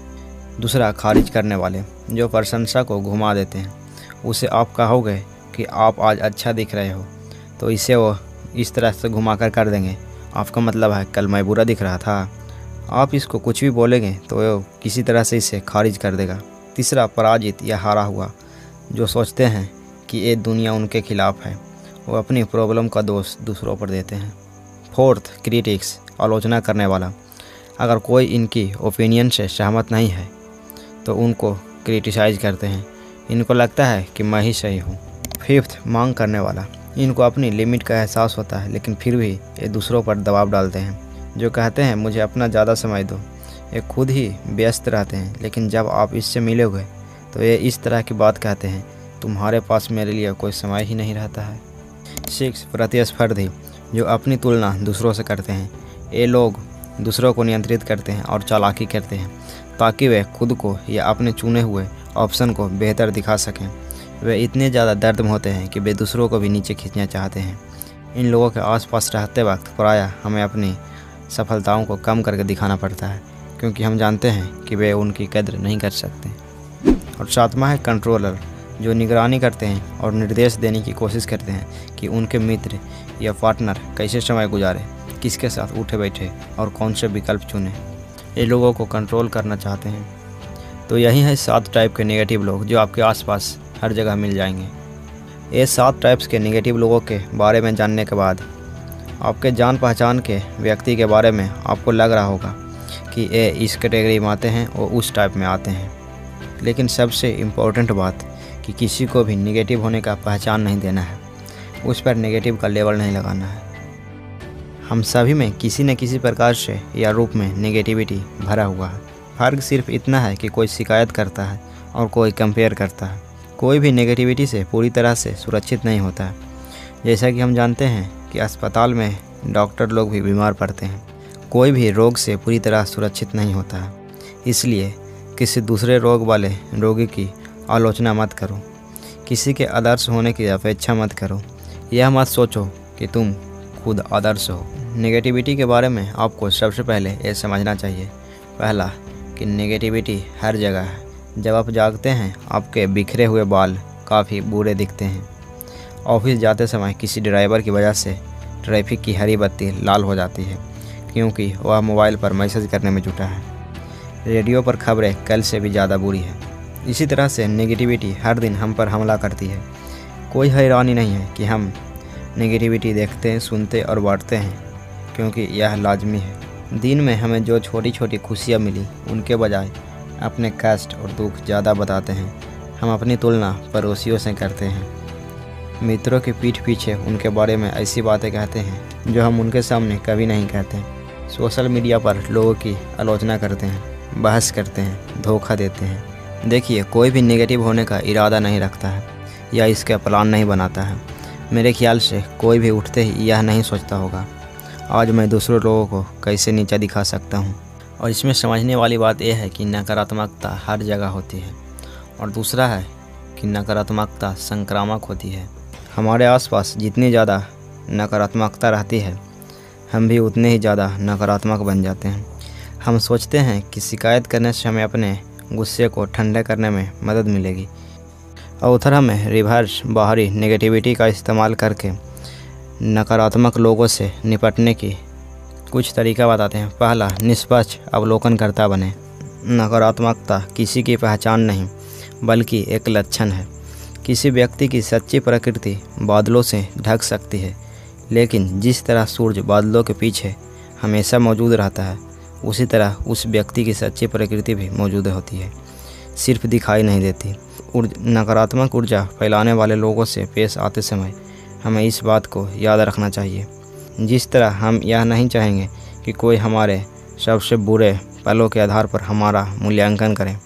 दूसरा खारिज करने वाले जो प्रशंसा को घुमा देते हैं, उसे आप कहोगे कि आप आज अच्छा दिख रहे हो तो इसे वो इस तरह से घुमा कर कर देंगे। आपका मतलब है, कल मैं बुरा दिख रहा था। आप इसको कुछ भी बोलेंगे तो वो किसी तरह से इसे खारिज कर देगा। तीसरा, पराजित या हारा हुआ, जो सोचते हैं कि ये दुनिया उनके खिलाफ है, वो अपनी प्रॉब्लम का दोष दूसरों पर देते हैं। फोर्थ, क्रिटिक्स, आलोचना करने वाला। अगर कोई इनकी ओपिनियन से सहमत नहीं है तो उनको क्रिटिसाइज करते हैं। इनको लगता है कि मैं ही सही हूँ। फिफ्थ मांग करने वाला। इनको अपनी लिमिट का एहसास होता है, लेकिन फिर भी ये दूसरों पर दबाव डालते हैं, जो कहते हैं, मुझे अपना ज़्यादा समय दो। ये खुद ही व्यस्त रहते हैं, लेकिन जब आप इससे मिलोगे तो ये इस तरह की बात कहते हैं, तुम्हारे पास मेरे लिए कोई समय ही नहीं रहता है। सिक्स प्रतिस्पर्धी, जो अपनी तुलना दूसरों से करते हैं। ये लोग दूसरों को नियंत्रित करते हैं और चालाकी करते हैं। ताकि वे खुद को या अपने चुने हुए ऑप्शन को बेहतर दिखा सकें। वे इतने ज़्यादा दर्द में होते हैं कि वे दूसरों को भी नीचे खींचना चाहते हैं। इन लोगों के आसपास रहते वक्त प्रायः हमें अपनी सफलताओं को कम करके दिखाना पड़ता है, क्योंकि हम जानते हैं कि वे उनकी कदर नहीं कर सकते। और सातवा है कंट्रोलर जो निगरानी करते हैं और निर्देश देने की कोशिश करते हैं कि उनके मित्र या पार्टनर कैसे समय गुजारे, किसके साथ उठे बैठे और कौन से विकल्प चुने। ये लोगों को कंट्रोल करना चाहते हैं। तो यही है सात टाइप के नेगेटिव लोग, जो आपके आसपास हर जगह मिल जाएँगे। ये सात टाइप्स के नेगेटिव लोगों के बारे में जानने के बाद, आपके जान पहचान के व्यक्ति के बारे में आपको लग रहा होगा कि ये इस कैटेगरी में आते हैं और उस टाइप में आते हैं। लेकिन सबसे इम्पोर्टेंट बात कि किसी को भी नेगेटिव होने का पहचान नहीं देना है। उस पर नेगेटिव का लेवल नहीं लगाना है। हम सभी में किसी न किसी प्रकार से या रूप में नेगेटिविटी भरा हुआ है। फ़र्क सिर्फ़ इतना है कि कोई शिकायत करता है और कोई कंपेयर करता है। कोई भी नेगेटिविटी से पूरी तरह से सुरक्षित नहीं होता है। जैसा कि हम जानते हैं कि अस्पताल में डॉक्टर लोग भी बीमार पड़ते हैं। कोई भी रोग से पूरी तरह सुरक्षित नहीं होता है। इसलिए किसी दूसरे रोग वाले रोगी की आलोचना मत करो। किसी के आदर्श होने की अपेक्षा मत करो। यह मत सोचो कि तुम खुद आदर्श हो। नेगेटिविटी के बारे में आपको सबसे पहले ये समझना चाहिए। पहला, कि नेगेटिविटी हर जगह है। जब आप जागते हैं, आपके बिखरे हुए बाल काफ़ी बुरे दिखते हैं। ऑफ़िस जाते समय किसी ड्राइवर की वजह से ट्रैफ़िक की हरी बत्ती लाल हो जाती है, क्योंकि वह मोबाइल पर मैसेज करने में जुटा है। रेडियो पर खबरें कल से भी ज़्यादा बुरी है। इसी तरह से नेगेटिविटी हर दिन हम पर हमला करती है। कोई हैरानी नहीं है कि हम नेगेटिविटी देखते, सुनते और बांटते हैं। क्योंकि यह लाजमी है। दिन में हमें जो छोटी छोटी खुशियाँ मिली, उनके बजाय अपने कष्ट और दुख ज़्यादा बताते हैं। हम अपनी तुलना पड़ोसियों से करते हैं। मित्रों के पीठ पीछे उनके बारे में ऐसी बातें कहते हैं, जो हम उनके सामने कभी नहीं कहते। सोशल मीडिया पर लोगों की आलोचना करते हैं, बहस करते हैं, धोखा देते हैं। देखिए, कोई भी नेगेटिव होने का इरादा नहीं रखता है, या इसका प्लान नहीं बनाता है। मेरे ख्याल से कोई भी उठते ही यह नहीं सोचता होगा। आज मैं दूसरों लोगों को कैसे नीचा दिखा सकता हूँ? और इसमें समझने वाली बात यह है कि नकारात्मकता हर जगह होती है। और दूसरा है कि नकारात्मकता संक्रामक होती है। हमारे आसपास जितनी ज़्यादा नकारात्मकता रहती है, हम भी उतने ही ज़्यादा नकारात्मक बन जाते हैं। हम सोचते हैं कि शिकायत करने से हमें अपने गुस्से को ठंडे करने में मदद मिलेगी। और उधर हमें रिवर्स बाहरी नेगेटिविटी का इस्तेमाल करके नकारात्मक लोगों से निपटने की कुछ तरीका बताते हैं। पहला, निष्पक्ष अवलोकनकर्ता बने। नकारात्मकता किसी की पहचान नहीं, बल्कि एक लक्षण है। किसी व्यक्ति की सच्ची प्रकृति बादलों से ढक सकती है, लेकिन जिस तरह सूरज बादलों के पीछे हमेशा मौजूद रहता है, उसी तरह उस व्यक्ति की सच्ची प्रकृति भी मौजूद होती है, सिर्फ़ दिखाई नहीं देती। नकारात्मक ऊर्जा फैलाने वाले लोगों से पेश आते समय हमें इस बात को याद रखना चाहिए। जिस तरह हम यह नहीं चाहेंगे कि कोई हमारे सबसे बुरे पलों के आधार पर हमारा मूल्यांकन करें,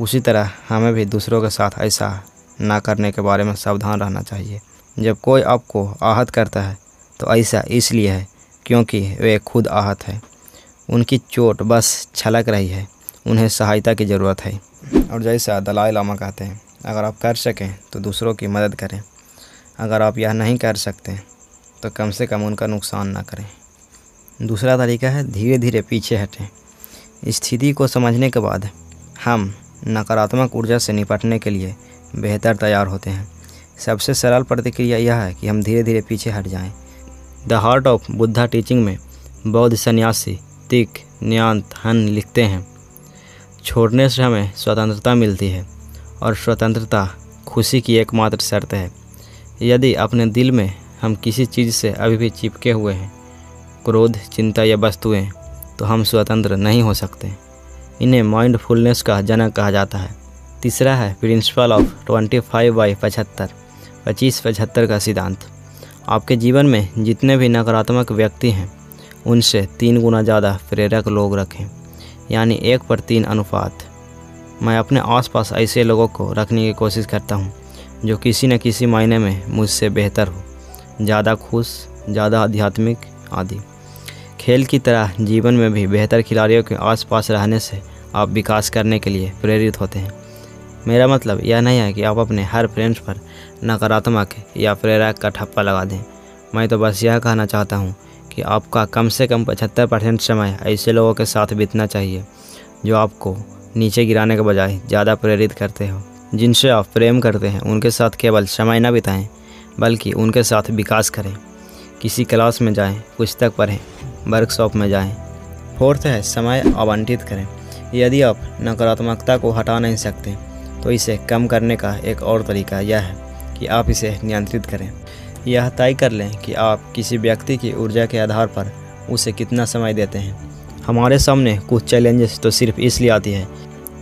उसी तरह हमें भी दूसरों के साथ ऐसा ना करने के बारे में सावधान रहना चाहिए। जब कोई आपको आहत करता है तो ऐसा इसलिए है क्योंकि वे खुद आहत है। उनकी चोट बस छलक रही है, उन्हें सहायता की ज़रूरत है। और जैसा दलाई लामा कहते हैं, अगर आप कर सकें तो दूसरों की मदद करें। अगर आप यह नहीं कर सकते तो कम से कम उनका नुकसान ना करें। दूसरा तरीका है धीरे धीरे पीछे हटें। स्थिति को समझने के बाद हम नकारात्मक ऊर्जा से निपटने के लिए बेहतर तैयार होते हैं। सबसे सरल प्रतिक्रिया यह है कि हम धीरे धीरे पीछे हट जाएँ। The heart of Buddha teaching में बौद्ध सन्यासी तिक, न्यांत, हन लिखते हैं, छोड़ने से हमें स्वतंत्रता मिलती है और स्वतंत्रता खुशी की एकमात्र शर्त है। यदि अपने दिल में हम किसी चीज़ से अभी भी चिपके हुए हैं, क्रोध, चिंता या वस्तुएँ तो हम स्वतंत्र नहीं हो सकते। इन्हें माइंडफुलनेस का जनक कहा जाता है। तीसरा है principle of twenty five by पचहत्तर, पच्चीस पचहत्तर का सिद्धांत। आपके जीवन में जितने भी नकारात्मक व्यक्ति हैं, उनसे तीन गुना ज़्यादा प्रेरक लोग रखें, यानी एक पर तीन अनुपात। मैं अपने आसपास ऐसे लोगों को रखने की कोशिश करता हूँ जो किसी न किसी मायने में मुझसे बेहतर हो। ज़्यादा खुश, ज़्यादा आध्यात्मिक आदि। खेल की तरह जीवन में भी बेहतर खिलाड़ियों के आसपास रहने से आप विकास करने के लिए प्रेरित होते हैं। मेरा मतलब यह नहीं है कि आप अपने हर फ्रेंड्स पर नकारात्मक या प्रेरक का ठप्पा लगा दें। मैं तो बस यह कहना चाहता हूँ कि आपका कम से कम पचहत्तर परसेंट समय ऐसे लोगों के साथ बीतना चाहिए, जो आपको नीचे गिराने के बजाय ज़्यादा प्रेरित करते हो। जिनसे आप प्रेम करते हैं उनके साथ केवल समय न बिताएँ बल्कि उनके साथ विकास करें। किसी क्लास में जाएँ, पुस्तक पढ़ें वर्कशॉप में जाएँ। फोर्थ है समय आवंटित करें। यदि आप नकारात्मकता को हटा नहीं सकते तो इसे कम करने का एक और तरीका यह है कि आप इसे नियंत्रित करें। यह तय कर लें कि आप किसी व्यक्ति की ऊर्जा के आधार पर उसे कितना समय देते हैं। हमारे सामने कुछ चैलेंजेस तो सिर्फ़ इसलिए आती है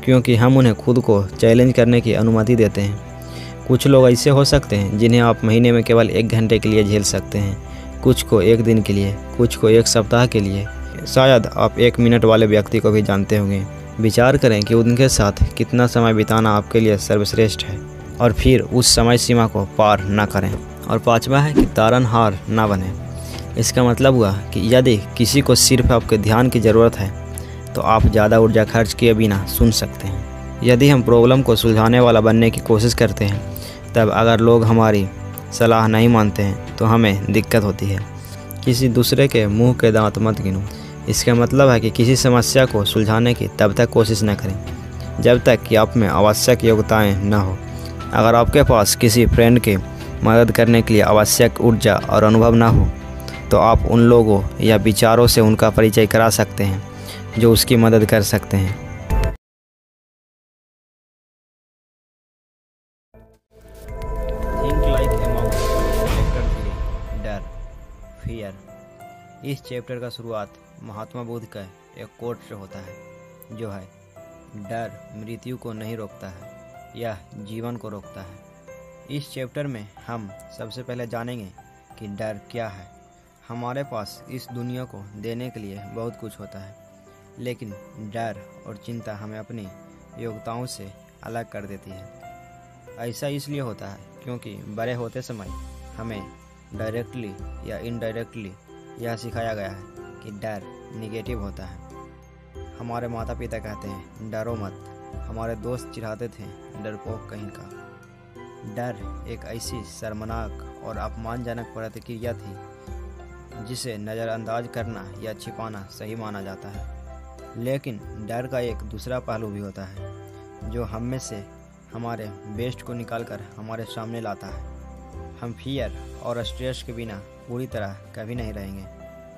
क्योंकि हम उन्हें खुद को चैलेंज करने की अनुमति देते हैं। कुछ लोग ऐसे हो सकते हैं जिन्हें आप महीने में केवल एक घंटे के लिए झेल सकते हैं, कुछ को एक दिन के लिए, कुछ को एक सप्ताह के लिए। शायद आप एक मिनट वाले व्यक्ति को भी जानते होंगे। विचार करें कि उनके साथ कितना समय बिताना आपके लिए सर्वश्रेष्ठ है, और फिर उस समय सीमा को पार न करें। और पांचवा है कि तारनहार ना बने। इसका मतलब हुआ कि यदि किसी को सिर्फ़ आपके ध्यान की ज़रूरत है तो आप ज़्यादा ऊर्जा खर्च किए बिना सुन सकते हैं। यदि हम प्रॉब्लम को सुलझाने वाला बनने की कोशिश करते हैं, तब अगर लोग हमारी सलाह नहीं मानते हैं तो हमें दिक्कत होती है। किसी दूसरे के मुँह के दांत मत गिनो। इसका मतलब है कि किसी समस्या को सुलझाने की तब तक कोशिश न करें, जब तक कि आप में आवश्यक योग्यताएँ न हो। अगर आपके पास किसी फ्रेंड के मदद करने के लिए आवश्यक ऊर्जा और अनुभव न हो तो आप उन लोगों या विचारों से उनका परिचय करा सकते हैं। जो उसकी मदद कर सकते हैं। डर फियर इस चैप्टर का शुरुआत महात्मा बुद्ध का एक कोट से होता है जो है डर मृत्यु को नहीं रोकता है यह जीवन को रोकता है। इस चैप्टर में हम सबसे पहले जानेंगे कि डर क्या है। हमारे पास इस दुनिया को देने के लिए बहुत कुछ होता है। लेकिन डर और चिंता हमें अपनी योग्यताओं से अलग कर देती है। ऐसा इसलिए होता है क्योंकि बड़े होते समय हमें डायरेक्टली या इनडायरेक्टली यह सिखाया गया है कि डर निगेटिव होता है। हमारे माता पिता कहते हैं, डरो मत। हमारे दोस्त चिढ़ाते थे, डरपोक कहीं का। डर एक ऐसी शर्मनाक और अपमानजनक प्रतिक्रिया थी, जिसे नज़रअंदाज करना या छिपाना सही माना जाता है। लेकिन डर का एक दूसरा पहलू भी होता है, जो हम में से हमारे बेस्ट को निकालकर हमारे सामने लाता है। हम फियर और स्ट्रेस के बिना पूरी तरह कभी नहीं रहेंगे,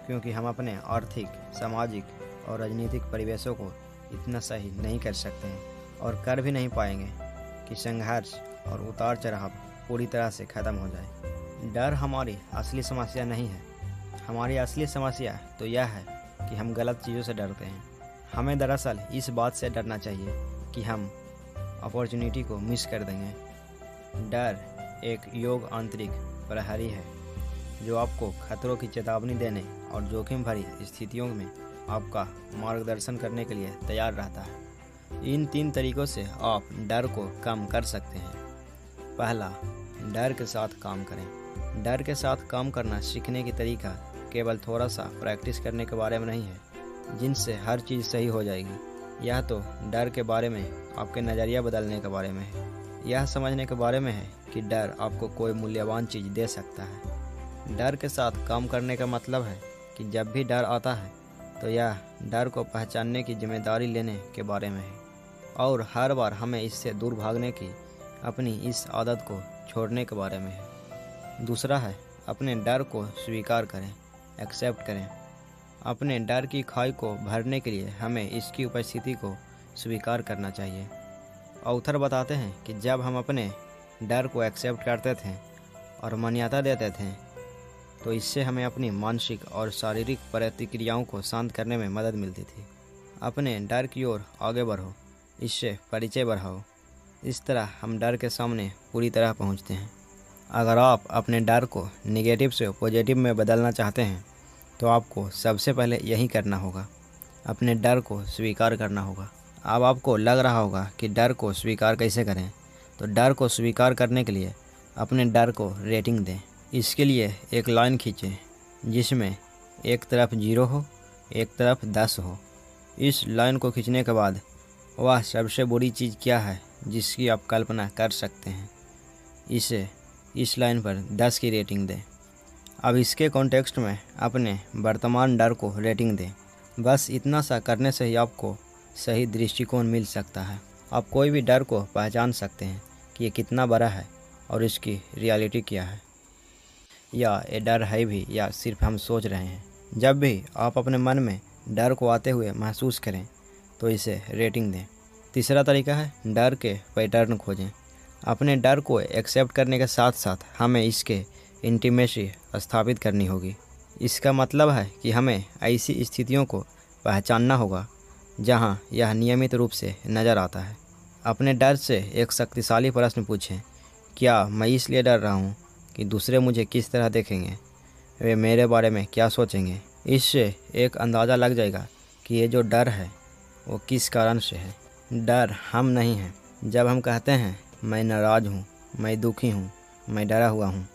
क्योंकि हम अपने आर्थिक, सामाजिक और राजनीतिक परिवेशों को इतना सही नहीं कर सकते हैं और कर भी नहीं पाएँगे कि संघर्ष और उतार चढ़ाव पूरी तरह से ख़त्म हो जाए। डर हमारी असली समस्या नहीं है। हमारी असली समस्या तो यह है कि हम गलत चीज़ों से डरते हैं। हमें दरअसल इस बात से डरना चाहिए कि हम अपॉर्चुनिटी को मिस कर देंगे। डर एक योग आंतरिक प्रहरी है, जो आपको खतरों की चेतावनी देने और जोखिम भरी स्थितियों में आपका मार्गदर्शन करने के लिए तैयार रहता है। इन तीन तरीकों से आप डर को कम कर सकते हैं। पहला, डर के साथ काम करें। डर के साथ काम करना सीखने की तरीका केवल थोड़ा सा प्रैक्टिस करने के बारे में नहीं है जिनसे हर चीज़ सही हो जाएगी। यह तो डर के बारे में, आपके नज़रिया बदलने के बारे में है। यह समझने के बारे में है कि डर आपको कोई मूल्यवान चीज़ दे सकता है। डर के साथ काम करने का मतलब है कि जब भी डर आता है तो यह डर को पहचानने की ज़िम्मेदारी लेने के बारे में है। और हर बार हमें इससे दूर भागने की अपनी इस आदत को छोड़ने के बारे में है। दूसरा है, अपने डर को स्वीकार करें एक्सेप्ट करें। अपने डर की खाई को भरने के लिए हमें इसकी उपस्थिति को स्वीकार करना चाहिए। ऑथर बताते हैं कि जब हम अपने डर को एक्सेप्ट करते थे और मान्यता देते थे तो इससे हमें अपनी मानसिक और शारीरिक प्रतिक्रियाओं को शांत करने में मदद मिलती थी। अपने डर की ओर आगे बढ़ो, इससे परिचय बढ़ाओ। इस तरह हम डर के सामने पूरी तरह पहुँचते हैं। अगर आप अपने डर को निगेटिव से पॉजिटिव में बदलना चाहते हैं तो आपको सबसे पहले यही करना होगा। अपने डर को स्वीकार करना होगा। अब आपको लग रहा होगा कि डर को स्वीकार कैसे करें? तो डर को स्वीकार करने के लिए अपने डर को रेटिंग दें। इसके लिए एक लाइन खींचें, जिसमें एक तरफ़ ज़ीरो हो, एक तरफ़ दस हो। इस लाइन को खींचने के बाद वह सबसे बुरी चीज़ क्या है, जिसकी आप कल्पना कर सकते हैं? इसे इस लाइन पर दस की रेटिंग दें। अब इसके कॉन्टेक्स्ट में अपने वर्तमान डर को रेटिंग दें। बस इतना सा करने से ही आपको सही दृष्टिकोण मिल सकता है। आप कोई भी डर को पहचान सकते हैं कि ये कितना बड़ा है और इसकी रियलिटी क्या है। या ये डर है भी या सिर्फ़ हम सोच रहे हैं। जब भी आप अपने मन में डर को आते हुए महसूस करें तो इसे रेटिंग दें। तीसरा तरीका है, डर के पैटर्न खोजें। अपने डर को एक्सेप्ट करने के साथ साथ हमें इसके इंटीमेसी स्थापित करनी होगी। इसका मतलब है कि हमें ऐसी स्थितियों को पहचानना होगा, जहाँ यह नियमित रूप से नज़र आता है। अपने डर से एक शक्तिशाली प्रश्न पूछें, क्या मैं इसलिए डर रहा हूँ कि दूसरे मुझे किस तरह देखेंगे? वे मेरे बारे में क्या सोचेंगे? इससे एक अंदाज़ा लग जाएगा कि ये जो डर है, वो किस कारण से है। डर हम नहीं हैं। जब हम कहते हैं, मैं नाराज़ हूँ, मैं दुखी हूँ, मैं डरा हुआ हूँ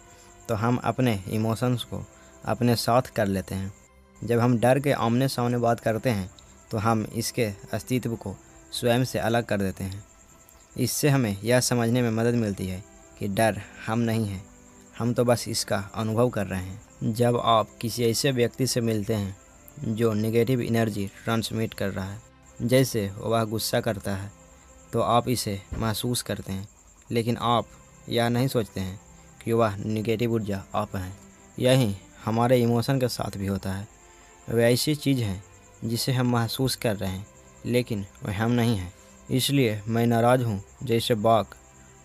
तो हम अपने इमोशंस को अपने साथ कर लेते हैं। जब हम डर के आमने सामने बात करते हैं तो हम इसके अस्तित्व को स्वयं से अलग कर देते हैं। इससे हमें यह समझने में मदद मिलती है कि डर हम नहीं हैं, हम तो बस इसका अनुभव कर रहे हैं। जब आप किसी ऐसे व्यक्ति से मिलते हैं, जो नेगेटिव एनर्जी ट्रांसमिट कर रहा है, जैसे वह गुस्सा करता है तो आप इसे महसूस करते हैं, लेकिन आप यह नहीं सोचते हैं वह निगेटिव ऊर्जा आप हैं। यही हमारे इमोशन के साथ भी होता है। वह ऐसी चीज़ है जिसे हम महसूस कर रहे हैं, लेकिन वह हम नहीं हैं। इसलिए मैं नाराज़ हूँ, जैसे बाक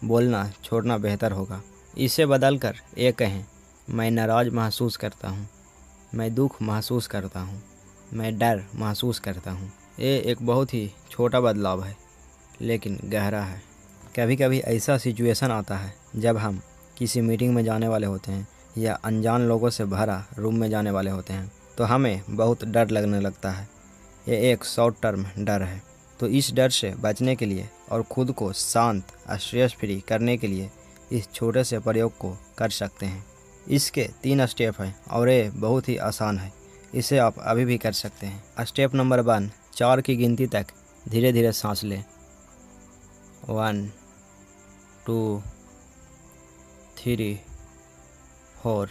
बोलना छोड़ना बेहतर होगा। इसे बदल कर ये कहें, मैं नाराज़ महसूस करता हूँ। मैं दुख महसूस करता हूँ। मैं डर महसूस करता हूँ। ये एक बहुत ही छोटा बदलाव है, लेकिन गहरा है। कभी कभी ऐसा सिचुएशन आता है जब हम किसी मीटिंग में जाने वाले होते हैं या अनजान लोगों से भरा रूम में जाने वाले होते हैं तो हमें बहुत डर लगने लगता है। ये एक शॉर्ट टर्म डर है। तो इस डर से बचने के लिए और ख़ुद को शांत स्ट्रेस फ्री करने के लिए इस छोटे से प्रयोग को कर सकते हैं। इसके तीन स्टेप हैं और ये बहुत ही आसान है। इसे आप अभी भी कर सकते हैं। स्टेप नंबर वन, चार की गिनती तक धीरे धीरे सांस लें। One, two three four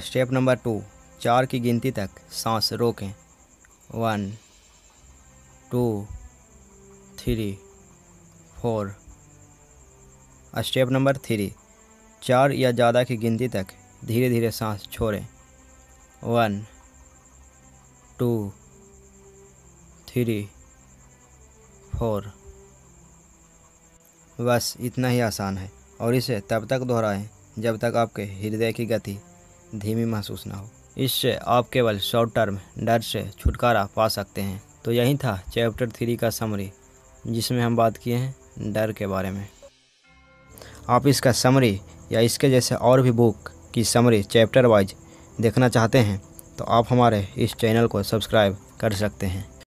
step number two चार की गिनती तक सांस रोकें। One two three four step number three चार या ज़्यादा की गिनती तक धीरे धीरे सांस छोड़ें। वन टू थ्री फोर बस इतना ही आसान है। और इसे तब तक दोहराएँ जब तक आपके हृदय की गति धीमी महसूस ना हो। इससे आप केवल शॉर्ट टर्म डर से छुटकारा पा सकते हैं। तो यही था चैप्टर थ्री का समरी जिसमें हम बात किए हैं डर के बारे में। आप इसका समरी या इसके जैसे और भी बुक की समरी चैप्टर वाइज देखना चाहते हैं तो आप हमारे इस चैनल को सब्सक्राइब कर सकते हैं।